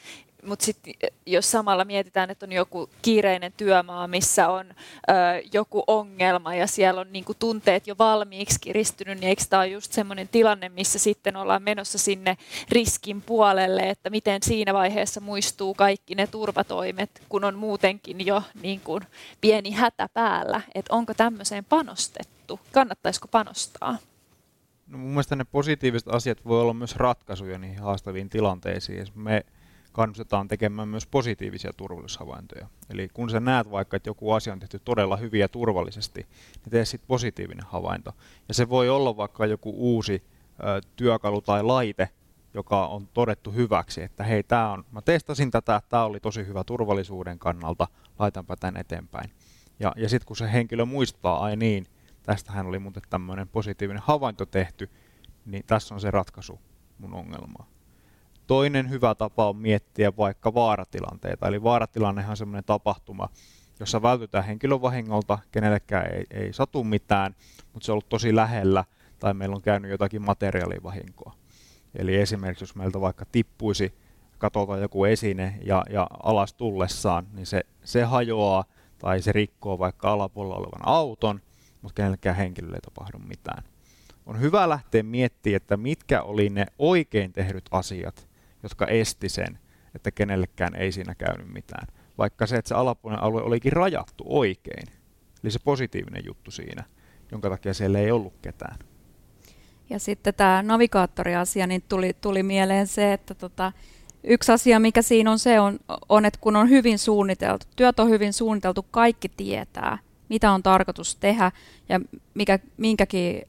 mutta sitten jos samalla mietitään, että on joku kiireinen työmaa, missä on ö, joku ongelma ja siellä on niinku tunteet jo valmiiksi kiristynyt, niin eikö tämä ole just semmoinen tilanne, missä sitten ollaan menossa sinne riskin puolelle, että miten siinä vaiheessa muistuu kaikki ne turvatoimet, kun on muutenkin jo niin kuin pieni hätä päällä, että onko tämmöiseen panostettu, kannattaisiko panostaa? No mun mielestä ne positiiviset asiat voi olla myös ratkaisuja niihin haastaviin tilanteisiin. Me kannustetaan tekemään myös positiivisia turvallisuushavaintoja. Eli kun sä näet vaikka, että joku asia on tehty todella hyvin ja turvallisesti, niin tee sitten positiivinen havainto. Ja se voi olla vaikka joku uusi ö, työkalu tai laite, joka on todettu hyväksi, että hei, tää on, mä testasin tätä, tämä oli tosi hyvä turvallisuuden kannalta, laitanpa tämän eteenpäin. Ja, ja sitten kun se henkilö muistaa, ai niin, tästähän oli muuten tämmöinen positiivinen havainto tehty, niin tässä on se ratkaisu mun ongelmaan. Toinen hyvä tapa on miettiä vaikka vaaratilanteita. Eli vaaratilannehan on sellainen tapahtuma, jossa vältytään henkilövahingolta, kenellekään ei, ei satu mitään, mutta se on ollut tosi lähellä tai meillä on käynyt jotakin materiaalivahinkoa. Eli esimerkiksi jos meiltä vaikka tippuisi katolta joku esine ja, ja alas tullessaan, niin se, se hajoaa tai se rikkoo vaikka alapuolella olevan auton, mutta kenellekään henkilölle ei tapahdu mitään. On hyvä lähteä miettimään, että mitkä oli ne oikein tehdyt asiat, jotka esti sen, että kenellekään ei siinä käynyt mitään. Vaikka se, että se alapuolinen alue olikin rajattu oikein. Eli se positiivinen juttu siinä, jonka takia siellä ei ollut ketään. Ja sitten tämä navigaattoriasia, niin tuli, tuli mieleen se, että tota, yksi asia, mikä siinä on se, on, on, että kun on hyvin suunniteltu, työt on hyvin suunniteltu, kaikki tietää, mitä on tarkoitus tehdä ja mikä minkäkin ö,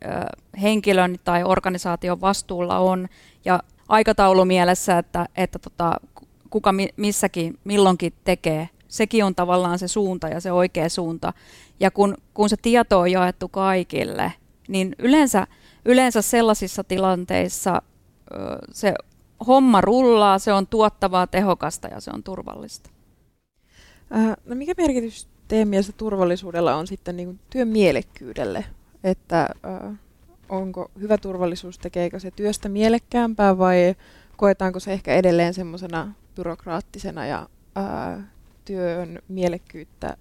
henkilön tai organisaation vastuulla on ja aikataulu mielessä, että, että tota, kuka missäkin milloinkin tekee. Sekin on tavallaan se suunta ja se oikea suunta. Ja kun, kun se tieto on jaettu kaikille, niin yleensä, yleensä sellaisissa tilanteissa se homma rullaa, se on tuottavaa, tehokasta ja se on turvallista. No mikä merkitys teidän mielestä turvallisuudella on sitten niin työn mielekkyydelle? Että äh, onko hyvä turvallisuus, tekeekö se työstä mielekkäämpää vai koetaanko se ehkä edelleen semmoisena byrokraattisena ja äh, työn mielekkyyttä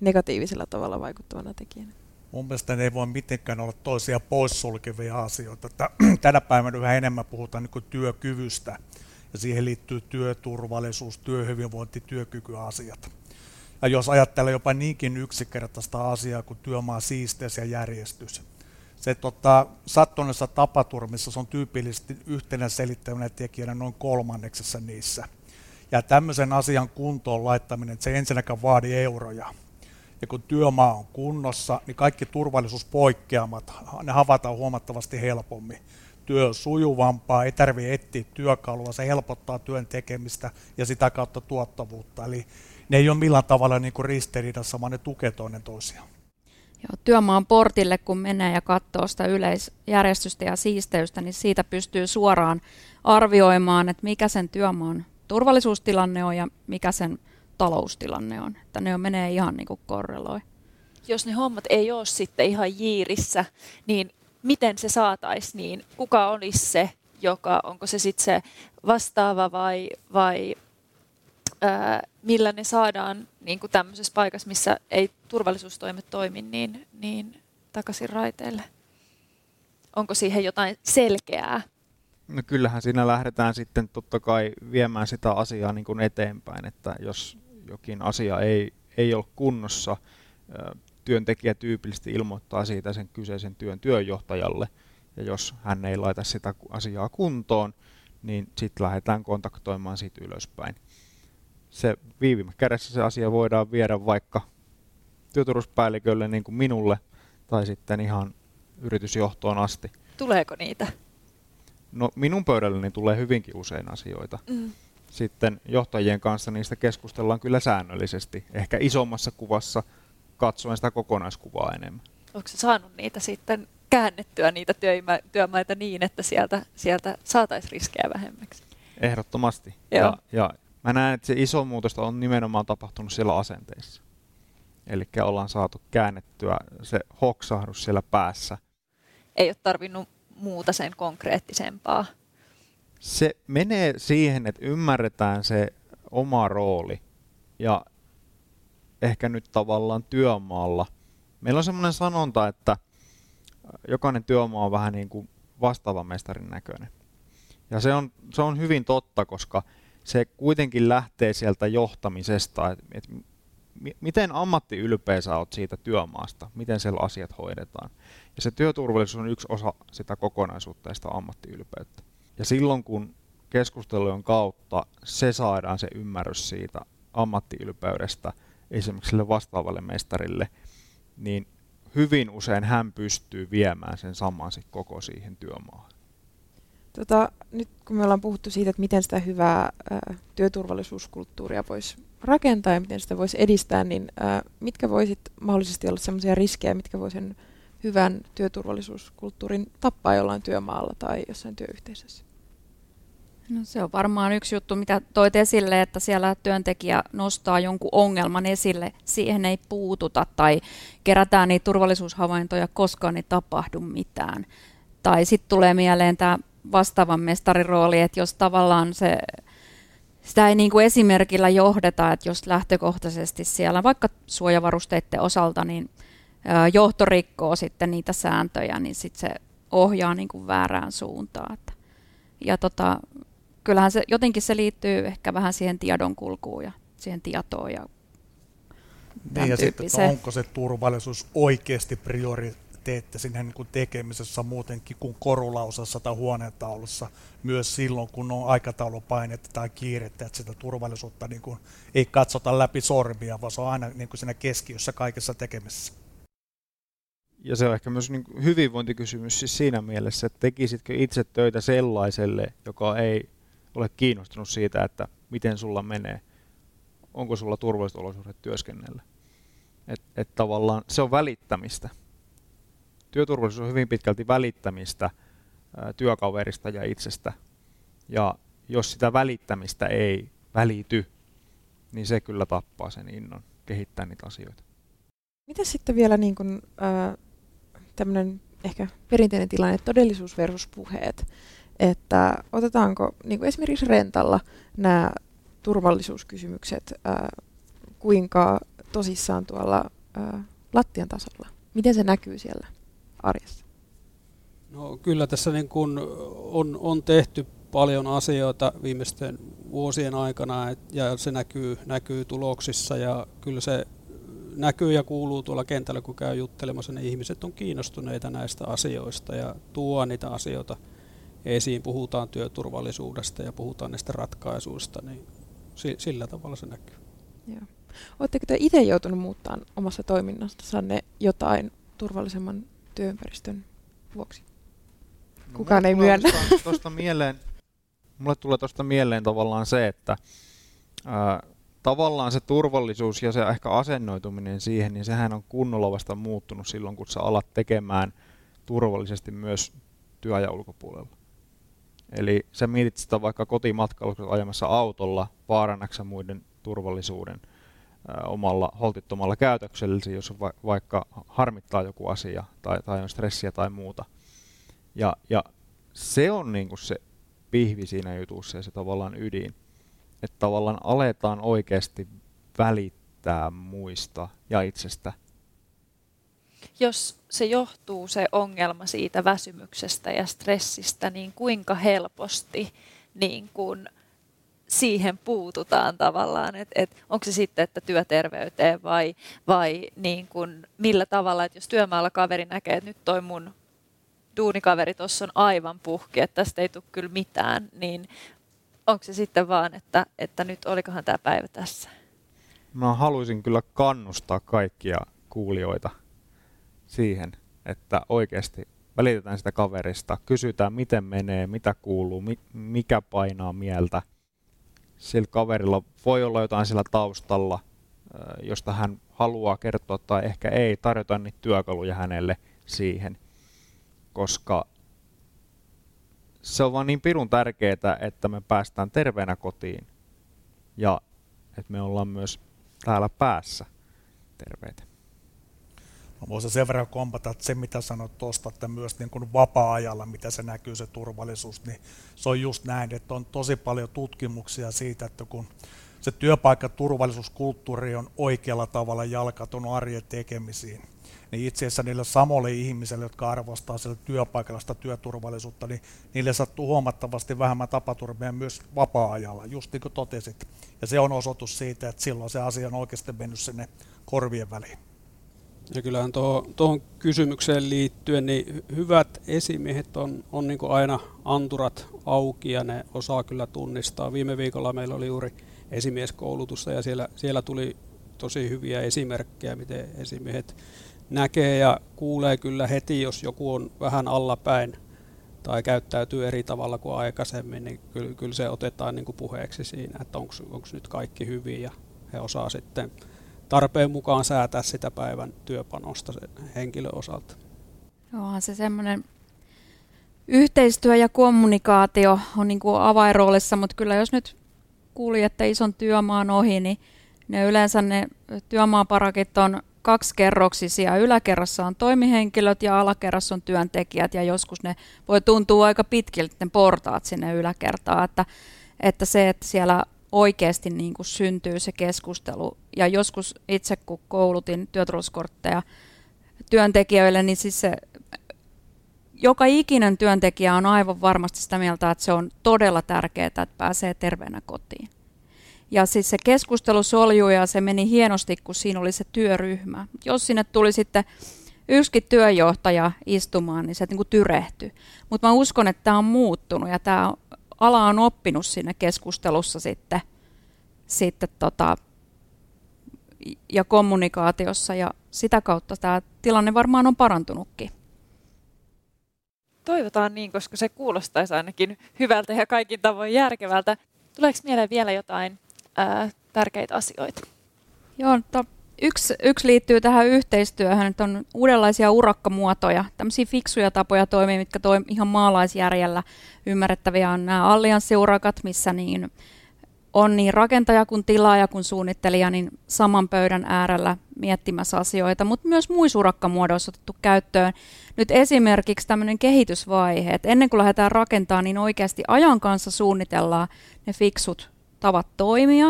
negatiivisella tavalla vaikuttavana tekijänä? Mun mielestä ne ei voi mitenkään olla toisia poissulkevia asioita. Tänä päivänä yhä enemmän puhutaan niin työkyvystä ja siihen liittyy työturvallisuus, työhyvinvointi, työkykyasiat. Ja jos ajattelee jopa niinkin yksinkertaista asiaa kuin työmaa siisteys ja järjestys, se tota, sattuneessa tapaturmissa se on tyypillisesti yhtenä selittävänä tekijänä noin kolmanneksessa niissä. Ja tämmöisen asian kuntoon laittaminen, että se ensinnäkään vaadi euroja. Ja kun työmaa on kunnossa, niin kaikki turvallisuuspoikkeamat, ne havaitaan huomattavasti helpommin. Työ on sujuvampaa, ei tarvitse etsiä työkalua, se helpottaa työn tekemistä ja sitä kautta tuottavuutta. Eli ne ei ole millään tavalla niin kuin ristiriidassa, vaan ne tukee toinen toisiaan. Joo, työmaan portille, kun menee ja katsoo sitä yleisjärjestystä ja siisteystä, niin siitä pystyy suoraan arvioimaan, että mikä sen työmaan turvallisuustilanne on ja mikä sen taloustilanne on. Että ne menee ihan niin kuin korreloi. Jos ne hommat ei ole sitten ihan jiirissä, niin miten se saataisiin niin? Kuka olisi se, joka, onko se sitten se vastaava vai, vai millä ne saadaan niin kuin tämmöisessä paikassa, missä ei turvallisuustoimet toimi, niin, niin takaisin raiteille? Onko siihen jotain selkeää? No kyllähän siinä lähdetään sitten totta kai viemään sitä asiaa niin kuin eteenpäin, että jos jokin asia ei, ei ole kunnossa, työntekijä tyypillisesti ilmoittaa siitä sen kyseisen työn työjohtajalle, ja jos hän ei laita sitä asiaa kuntoon, niin sitten lähdetään kontaktoimaan siitä ylöspäin se viime kädessä se asia voidaan viedä vaikka työturvallisuuspäällikölle niin kuin minulle tai sitten ihan yritysjohtoon asti. Tuleeko niitä? No minun pöydälleni tulee hyvinkin usein asioita. Mm. Sitten johtajien kanssa niistä keskustellaan kyllä säännöllisesti, ehkä isommassa kuvassa katsoen sitä kokonaiskuvaa enemmän. Onko se saanut niitä sitten käännettyä niitä työmaita niin, että sieltä, sieltä saataisiin riskejä vähemmäksi? Ehdottomasti. Ja, ja Mä näen, että se iso muutos on nimenomaan tapahtunut siellä asenteissa. Eli ollaan saatu käännettyä se hoksahdus siellä päässä. Ei ole tarvinnut muuta sen konkreettisempaa. Se menee siihen, että ymmärretään se oma rooli ja ehkä nyt tavallaan työmaalla. Meillä on semmoinen sanonta, että jokainen työmaa on vähän niin kuin vastaavan mestarin näköinen. Ja se on, se on hyvin totta, koska se kuitenkin lähtee sieltä johtamisesta, että et, miten ammattiylpeä sä oot siitä työmaasta, miten siellä asiat hoidetaan. Ja se työturvallisuus on yksi osa sitä kokonaisuutta ja sitä ammattiylpeyttä. Ja silloin kun keskustelujen kautta se saadaan se ymmärrys siitä ammattiylpeydestä esimerkiksi sille vastaavalle mestarille, niin hyvin usein hän pystyy viemään sen saman koko siihen työmaahan. Tota, nyt kun me ollaan puhuttu siitä, että miten sitä hyvää ää, työturvallisuuskulttuuria voisi rakentaa ja miten sitä voisi edistää, niin ää, mitkä voisit mahdollisesti olla sellaisia riskejä, mitkä voisivat hyvän työturvallisuuskulttuurin tappaa jollain työmaalla tai jossain työyhteisössä? No se on varmaan yksi juttu, mitä toit esille, että siellä työntekijä nostaa jonkun ongelman esille, siihen ei puututa tai kerätään niitä turvallisuushavaintoja, koskaan ei tapahdu mitään. Tai sitten tulee mieleen tämä vastaavan mestarin rooli, että jos tavallaan se, sitä ei niin kuin esimerkillä johdeta, että jos lähtökohtaisesti siellä vaikka suojavarusteiden osalta, niin johto rikkoo sitten niitä sääntöjä, niin sitten se ohjaa niin kuin väärään suuntaan. Ja tota, kyllähän se, jotenkin se liittyy ehkä vähän siihen tiedonkulkuun ja siihen tietoon ja Niin ja sitten, että onko se turvallisuus oikeasti prioriteetti sinne niin kuin tekemisessä muutenkin kuin korulausassa tai huoneentaulussa, myös silloin, kun on aikataulupainetta tai kiirettä, että sitä turvallisuutta niin kuin ei katsota läpi sormia, vaan se on aina niin kuin siinä keskiössä kaikessa tekemisessä. Ja se on ehkä myös niin hyvinvointikysymys siis siinä mielessä, että tekisitkö itse töitä sellaiselle, joka ei ole kiinnostunut siitä, että miten sulla menee, onko sulla turvalliset olosuhteet työskennellä. Et, et tavallaan se on välittämistä. Työturvallisuus on hyvin pitkälti välittämistä työkaverista ja itsestä. Ja jos sitä välittämistä ei välity, niin se kyllä tappaa sen innon kehittää niitä asioita. Mitä sitten vielä niin kuin, äh, tämmöinen ehkä perinteinen tilanne, todellisuus versus puheet, että otetaanko niin kuin esimerkiksi rentalla nämä turvallisuuskysymykset äh, kuinka tosissaan tuolla äh, lattian tasolla? Miten se näkyy siellä arjessa? No, kyllä tässä niin kun on, on tehty paljon asioita viimeisten vuosien aikana et, ja se näkyy, näkyy tuloksissa ja kyllä se näkyy ja kuuluu tuolla kentällä, kun käy juttelemassa, niin ihmiset on kiinnostuneita näistä asioista ja tuo niitä asioita esiin. Puhutaan työturvallisuudesta ja puhutaan näistä ratkaisuista, niin sillä tavalla se näkyy. Joo. Oletteko te itse joutunut muuttamaan omassa toiminnastanne jotain turvallisemman työympäristön vuoksi? No, Kukaan ei myönnä. Tosta, mieleen, mulle tulee tuosta mieleen tavallaan se, että ää, tavallaan se turvallisuus ja se ehkä asennoituminen siihen, niin sehän on kunnolla vasta muuttunut silloin, kun sä alat tekemään turvallisesti myös työajan ulkopuolella. Eli sä mietit sitä vaikka kotimatkalla, ajamassa autolla, vaarannaksa muiden turvallisuuden omalla holtittomalla käytöksellä, jos va- vaikka harmittaa joku asia tai, tai on stressiä tai muuta. Ja, ja se on niinku se pihvi siinä jutussa ja se tavallaan ydin että tavallaan aletaan oikeasti välittää muista ja itsestä. Jos se johtuu se ongelma siitä väsymyksestä ja stressistä, niin kuinka helposti niin kun siihen puututaan tavallaan, että et, onko se sitten, että työterveyteen vai, vai niin kun, millä tavalla, että jos työmaalla kaveri näkee, että nyt toi mun duunikaveri tuossa on aivan puhki, että tästä ei tule kyllä mitään, niin onko se sitten vaan, että, että nyt olikohan tämä päivä tässä? Mä haluaisin kyllä kannustaa kaikkia kuulijoita siihen, että oikeasti välitetään sitä kaverista, kysytään miten menee, mitä kuuluu, mikä painaa mieltä. Sillä kaverilla voi olla jotain sillä taustalla, josta hän haluaa kertoa tai ehkä ei, tarjota niitä työkaluja hänelle siihen, koska se on vaan niin pirun tärkeää, että me päästään terveenä kotiin ja että me ollaan myös täällä päässä terveitä. Voisin sen verran kompata, että se mitä sanoit tuosta, että myös niin kuin vapaa-ajalla, mitä se näkyy se turvallisuus, niin se on just näin, että on tosi paljon tutkimuksia siitä, että kun se työpaikan turvallisuuskulttuuri on oikealla tavalla jalkautunut arjen tekemisiin, niin itse asiassa niille samoille ihmisille, jotka arvostaa sillä työpaikalla sitä työturvallisuutta, niin niille sattuu huomattavasti vähemmän tapaturmia myös vapaa-ajalla, just niin kuin totesit. Ja se on osoitus siitä, että silloin se asia on oikeasti mennyt sinne korvien väliin. Ja kyllähän tuohon kysymykseen liittyen, niin hyvät esimiehet on, on niin aina anturat auki ja ne osaa kyllä tunnistaa. Viime viikolla meillä oli juuri esimieskoulutusta ja siellä, siellä tuli tosi hyviä esimerkkejä, miten esimiehet näkee ja kuulee kyllä heti, jos joku on vähän allapäin tai käyttäytyy eri tavalla kuin aikaisemmin, niin kyllä, kyllä se otetaan niin kuin puheeksi siinä, että onko nyt kaikki hyvin ja he osaa sitten tarpeen mukaan säätää sitä päivän työpanosta sen henkilön osalta. Onhan se semmoinen yhteistyö ja kommunikaatio on niin kuin avainroolissa, mutta kyllä jos nyt kuuli, että ison työmaan ohi, niin ne yleensä ne työmaaparakit on kaksikerroksisia. Yläkerrassa on toimihenkilöt ja alakerrassa on työntekijät ja joskus ne voi tuntua aika pitkiltä ne portaat sinne yläkertaan, että, että se, että siellä oikeasti niin kuin syntyy se keskustelu. Ja joskus itse kun koulutin työturvallisuuskortteja työntekijöille, niin siis se joka ikinen työntekijä on aivan varmasti sitä mieltä, että se on todella tärkeää, että pääsee terveenä kotiin. Ja siis se keskustelu soljui ja se meni hienosti, kun siinä oli se työryhmä. Jos sinne tuli sitten yksikin työjohtaja istumaan, niin se niin tyrehtyi. Mutta mä uskon, että tämä on muuttunut ja tämä ala on oppinut siinä keskustelussa sitten, sitten tota, ja kommunikaatiossa ja sitä kautta tämä tilanne varmaan on parantunutkin. Toivotaan niin, koska se kuulostaisi ainakin hyvältä ja kaikin tavoin järkevältä. Tuleeko mieleen vielä jotain ää, tärkeitä asioita? Joo, to, yksi, yksi liittyy tähän yhteistyöhön, että on uudenlaisia urakkamuotoja, tämmöisiä fiksuja tapoja toimia, mitkä toimii ihan maalaisjärjellä ymmärrettäviä on nämä allianssiurakat, missä niin on niin rakentaja kuin tilaaja kuin suunnittelija niin saman pöydän äärellä miettimässä asioita, mutta myös muissa urakkamuodoissa otettu käyttöön. Nyt esimerkiksi tämmöinen kehitysvaihe, että ennen kuin lähdetään rakentamaan, niin oikeasti ajan kanssa suunnitellaan ne fiksut tavat toimia,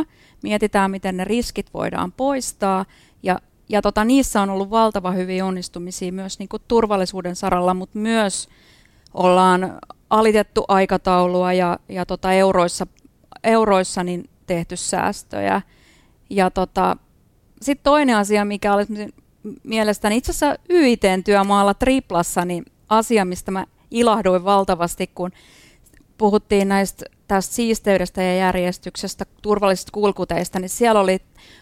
mietitään, miten ne riskit voidaan poistaa, ja, ja tota, niissä on ollut valtava hyviä onnistumisia myös niin kuin turvallisuuden saralla, mutta myös ollaan alitettu aikataulua ja, ja tota euroissa euroissa niin tehty säästöjä. Ja tota, sitten toinen asia, mikä oli mielestäni itse asiassa YITn työmaalla Triplassa, niin asia, mistä mä ilahduin valtavasti, kun puhuttiin näistä tästä siisteydestä ja järjestyksestä, turvallisista kulkuteista, niin siellä oli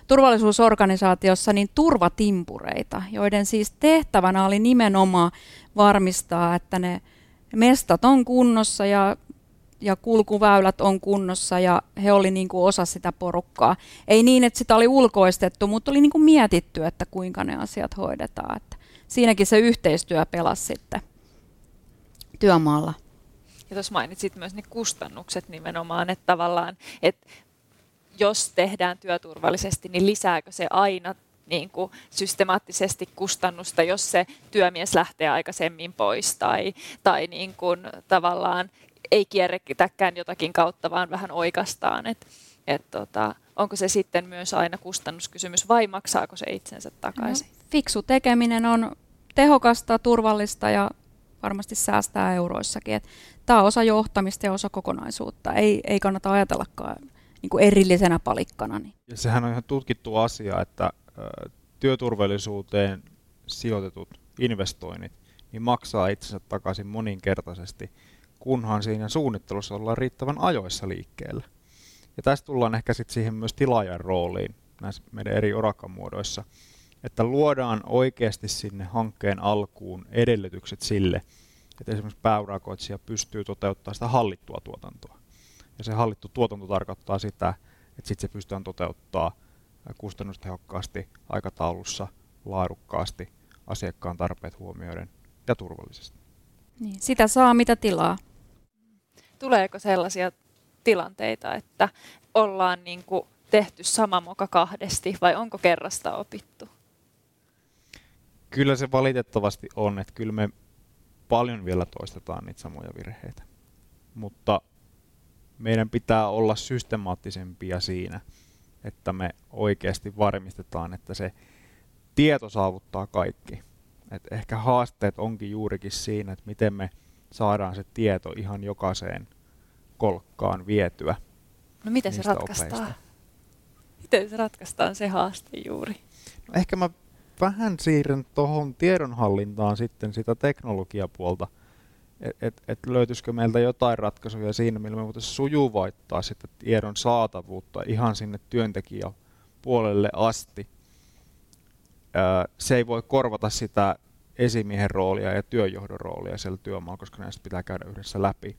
turvallisuusorganisaatiossa niin turvatimpureita, joiden siis tehtävänä oli nimenomaan varmistaa, että ne mestat on kunnossa ja ja kulkuväylät on kunnossa ja he oli niin kuin osa sitä porukkaa. Ei niin, että sitä oli ulkoistettu, mutta oli niin kuin mietitty, että kuinka ne asiat hoidetaan. Että siinäkin se yhteistyö pelasi sitten työmaalla. Ja tuossa mainitsit myös ne kustannukset nimenomaan, että tavallaan, että jos tehdään työturvallisesti, niin lisääkö se aina niin kuin systemaattisesti kustannusta, jos se työmies lähtee aikaisemmin pois tai, tai niin kuin tavallaan ei kierretäkään jotakin kautta, vaan vähän oikastaan. Et, et tota, onko se sitten myös aina kustannuskysymys vai maksaako se itsensä takaisin? No, fiksu tekeminen on tehokasta, turvallista ja varmasti säästää euroissakin. Tämä on osa johtamista ja osa kokonaisuutta. Ei, ei kannata ajatellakaan niin kuin erillisenä palikkana. Niin. Ja sehän on ihan tutkittu asia, että työturvallisuuteen sijoitetut investoinnit niin maksaa itsensä takaisin moninkertaisesti – kunhan siinä suunnittelussa ollaan riittävän ajoissa liikkeellä. Ja tästä tullaan ehkä sitten siihen myös tilaajan rooliin näissä meidän eri muodoissa, että luodaan oikeasti sinne hankkeen alkuun edellytykset sille, että esimerkiksi pääurakoitsija pystyy toteuttamaan sitä hallittua tuotantoa. Ja se hallittu tuotanto tarkoittaa sitä, että sitten se pystytään toteuttaa kustannustehokkaasti, aikataulussa, laadukkaasti, asiakkaan tarpeet huomioiden ja turvallisesti. Niin, sitä saa mitä tilaa tuleeko sellaisia tilanteita, että ollaan niin kuin tehty sama moka kahdesti vai onko kerrasta opittu? Kyllä se valitettavasti on, että kyllä me paljon vielä toistetaan niitä samoja virheitä. Mutta meidän pitää olla systemaattisempia siinä, että me oikeasti varmistetaan, että se tieto saavuttaa kaikki. Et ehkä haasteet onkin juurikin siinä, että miten me saadaan se tieto ihan jokaiseen kolkkaan vietyä. No miten se ratkaistaan? Opeista. Miten se ratkaistaan se haaste juuri? No ehkä mä vähän siirryn tuohon tiedonhallintaan sitten sitä teknologiapuolta, että et, et löytyisikö meiltä jotain ratkaisuja siinä, millä me voitaisiin sujuvoittaa sitä tiedon saatavuutta ihan sinne työntekijäpuolelle asti. Se ei voi korvata sitä esimiehen roolia ja työjohdon roolia siellä työmaalla, koska näistä pitää käydä yhdessä läpi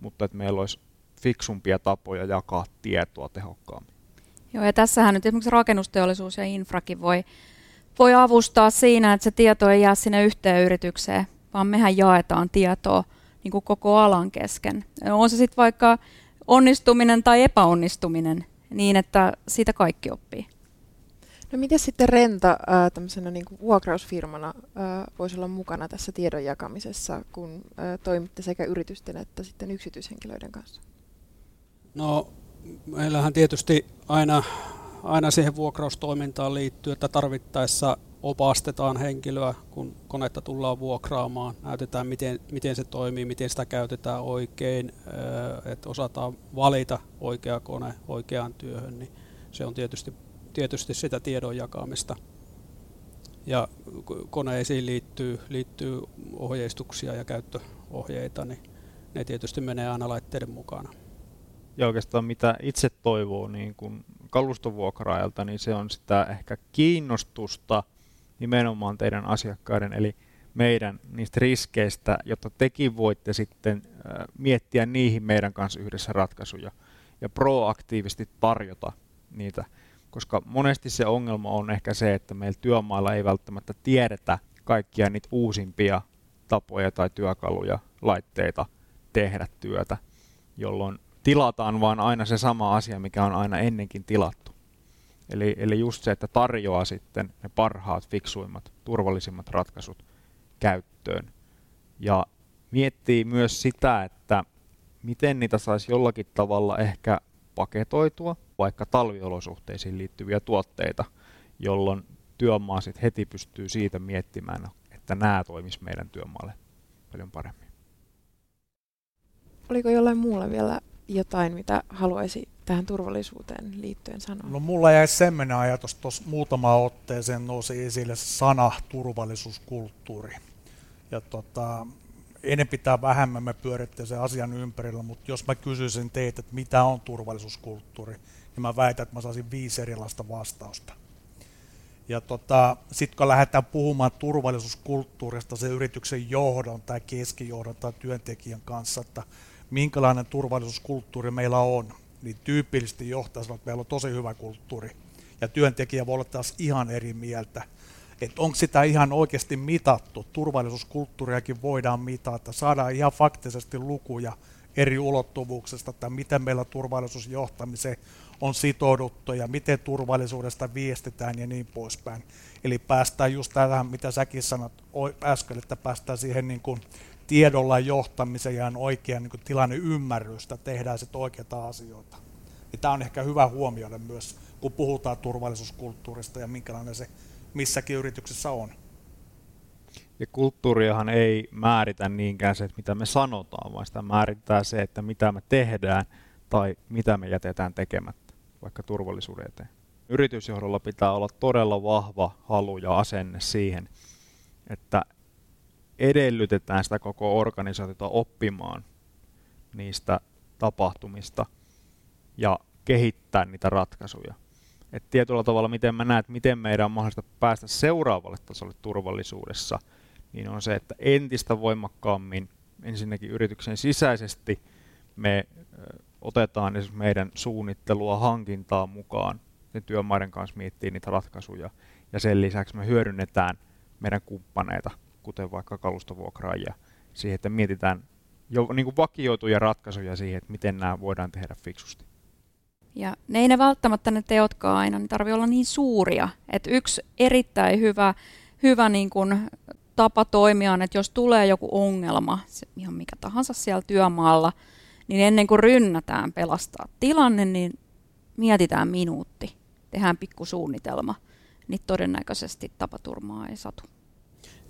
mutta että meillä olisi fiksumpia tapoja jakaa tietoa tehokkaammin. Joo, ja tässähän nyt esimerkiksi rakennusteollisuus ja infrakin voi, voi avustaa siinä, että se tieto ei jää sinne yhteen yritykseen, vaan mehän jaetaan tietoa niin kuin koko alan kesken. On se sitten vaikka onnistuminen tai epäonnistuminen, niin että siitä kaikki oppii. No miten sitten Renta ää, tämmöisenä niin kuin vuokrausfirmana ää, voisi olla mukana tässä tiedon jakamisessa, kun ää, toimitte sekä yritysten että sitten yksityishenkilöiden kanssa? No meillähän tietysti aina, aina siihen vuokraustoimintaan liittyy, että tarvittaessa opastetaan henkilöä, kun konetta tullaan vuokraamaan, näytetään miten, miten se toimii, miten sitä käytetään oikein, että osataan valita oikea kone oikeaan työhön, niin se on tietysti, tietysti sitä tiedon jakamista. Ja koneisiin liittyy, liittyy ohjeistuksia ja käyttöohjeita, niin ne tietysti menee aina laitteiden mukana. Ja oikeastaan mitä itse toivoo niin kun kalustovuokraajalta, niin se on sitä ehkä kiinnostusta nimenomaan teidän asiakkaiden, eli meidän niistä riskeistä, jotta tekin voitte sitten miettiä niihin meidän kanssa yhdessä ratkaisuja ja proaktiivisesti tarjota niitä. Koska monesti se ongelma on ehkä se, että meillä työmailla ei välttämättä tiedetä kaikkia niitä uusimpia tapoja tai työkaluja, laitteita tehdä työtä, jolloin tilataan vaan aina se sama asia, mikä on aina ennenkin tilattu. Eli, eli just se, että tarjoaa sitten ne parhaat, fiksuimmat, turvallisimmat ratkaisut käyttöön. Ja miettii myös sitä, että miten niitä saisi jollakin tavalla ehkä paketoitua, vaikka talviolosuhteisiin liittyviä tuotteita, jolloin työmaa sitten heti pystyy siitä miettimään, että nämä toimis meidän työmaalle paljon paremmin. Oliko jollain muulla vielä jotain, mitä haluaisi tähän turvallisuuteen liittyen sanoa? No mulla jäi semmoinen ajatus tuossa muutama otteeseen nousi esille sana turvallisuuskulttuuri. Ja tota, enempi tai vähemmän me pyöritte sen asian ympärillä, mutta jos mä kysyisin teitä, että mitä on turvallisuuskulttuuri, niin mä väitän, että mä saisin viisi erilaista vastausta. Ja tota, sitten kun lähdetään puhumaan turvallisuuskulttuurista sen yrityksen johdon tai keskijohdon tai työntekijän kanssa, että minkälainen turvallisuuskulttuuri meillä on, niin tyypillisesti johtaa että meillä on tosi hyvä kulttuuri. Ja työntekijä voi olla taas ihan eri mieltä. Että onko sitä ihan oikeasti mitattu. Turvallisuuskulttuuriakin voidaan mitata. Saadaan ihan faktisesti lukuja eri ulottuvuuksista, että miten meillä turvallisuusjohtamiseen on sitouduttu ja miten turvallisuudesta viestitään ja niin poispäin. Eli päästään just tähän, mitä säkin sanot äsken, että päästään siihen niin kuin tiedolla johtamisen ja oikean niin tilanne ymmärrystä tehdään sitten oikeita asioita. Ja tämä on ehkä hyvä huomioida myös, kun puhutaan turvallisuuskulttuurista ja minkälainen se missäkin yrityksessä on. Ja kulttuuriahan ei määritä niinkään se, että mitä me sanotaan, vaan sitä määrittää se, että mitä me tehdään tai mitä me jätetään tekemättä, vaikka turvallisuuden eteen. Yritysjohdolla pitää olla todella vahva halu ja asenne siihen, että edellytetään sitä koko organisaatiota oppimaan niistä tapahtumista ja kehittää niitä ratkaisuja. Et tietyllä tavalla, miten mä näen, että miten meidän on mahdollista päästä seuraavalle tasolle turvallisuudessa, niin on se, että entistä voimakkaammin ensinnäkin yrityksen sisäisesti me otetaan esimerkiksi meidän suunnittelua, hankintaa mukaan, sen työmaiden kanssa miettii niitä ratkaisuja, ja sen lisäksi me hyödynnetään meidän kumppaneita kuten vaikka kalustovuokraajia, siihen, että mietitään jo niin kuin vakioituja ratkaisuja siihen, että miten nämä voidaan tehdä fiksusti. Ja ne ei ne välttämättä ne teotkaan aina, niin tarvii olla niin suuria. Että yksi erittäin hyvä, hyvä niin kuin tapa toimia on, että jos tulee joku ongelma, se ihan mikä tahansa siellä työmaalla, niin ennen kuin rynnätään pelastaa tilanne, niin mietitään minuutti, tehdään pikkusuunnitelma, niin todennäköisesti tapaturmaa ei satu.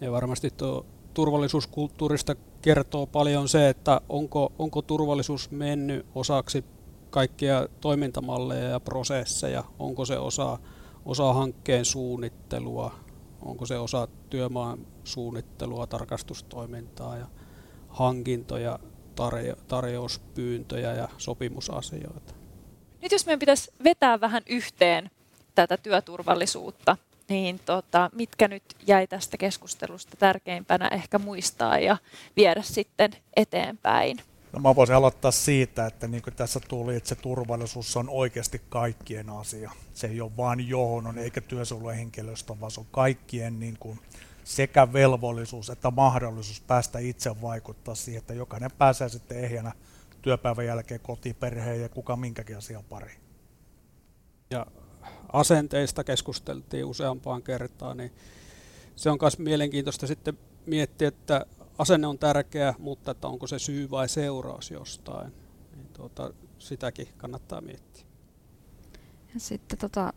Ja varmasti tuo turvallisuuskulttuurista kertoo paljon se, että onko, onko turvallisuus mennyt osaksi kaikkia toimintamalleja ja prosesseja, onko se osa, osa hankkeen suunnittelua, onko se osa työmaan suunnittelua, tarkastustoimintaa ja hankintoja, tarjo- tarjouspyyntöjä ja sopimusasioita. Nyt jos meidän pitäisi vetää vähän yhteen tätä työturvallisuutta, niin tota, mitkä nyt jäi tästä keskustelusta tärkeimpänä ehkä muistaa ja viedä sitten eteenpäin? No mä voisin aloittaa siitä, että niin kuin tässä tuli, että se turvallisuus on oikeasti kaikkien asia. Se ei ole vain johon eikä työsuojeluhenkilöstö, vaan se on kaikkien niin kuin sekä velvollisuus että mahdollisuus päästä itse vaikuttaa siihen, että jokainen pääsee sitten ehjänä työpäivän jälkeen kotiperheen ja kuka minkäkin asian pariin. Ja asenteista keskusteltiin useampaan kertaan, niin se on myös mielenkiintoista sitten miettiä, että asenne on tärkeä, mutta että onko se syy vai seuraus jostain. Niin tuota, sitäkin kannattaa miettiä. Ja sitten tota,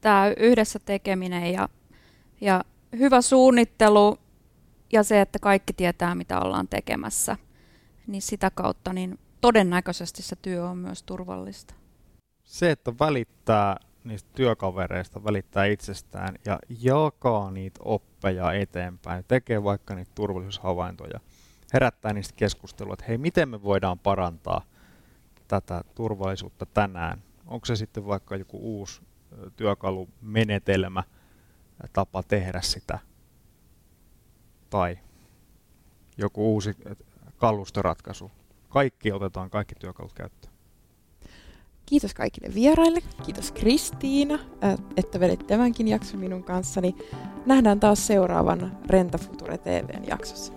tämä yhdessä tekeminen ja, Ja hyvä suunnittelu ja se, että kaikki tietää, mitä ollaan tekemässä, niin sitä kautta niin todennäköisesti se työ on myös turvallista. Se, että välittää niistä työkavereista, välittää itsestään ja jakaa niitä oppeja eteenpäin, tekee vaikka niitä turvallisuushavaintoja, herättää niistä keskustelua, että hei, miten me voidaan parantaa tätä turvallisuutta tänään. Onko se sitten vaikka joku uusi työkalumenetelmä, tapa tehdä sitä, tai joku uusi kalustoratkaisu. Kaikki otetaan, kaikki työkalut käyttöön. Kiitos kaikille vieraille. Kiitos Kristiina, että vedit tämänkin jakson minun kanssani. Nähdään taas seuraavan Renta Future TVn jaksossa.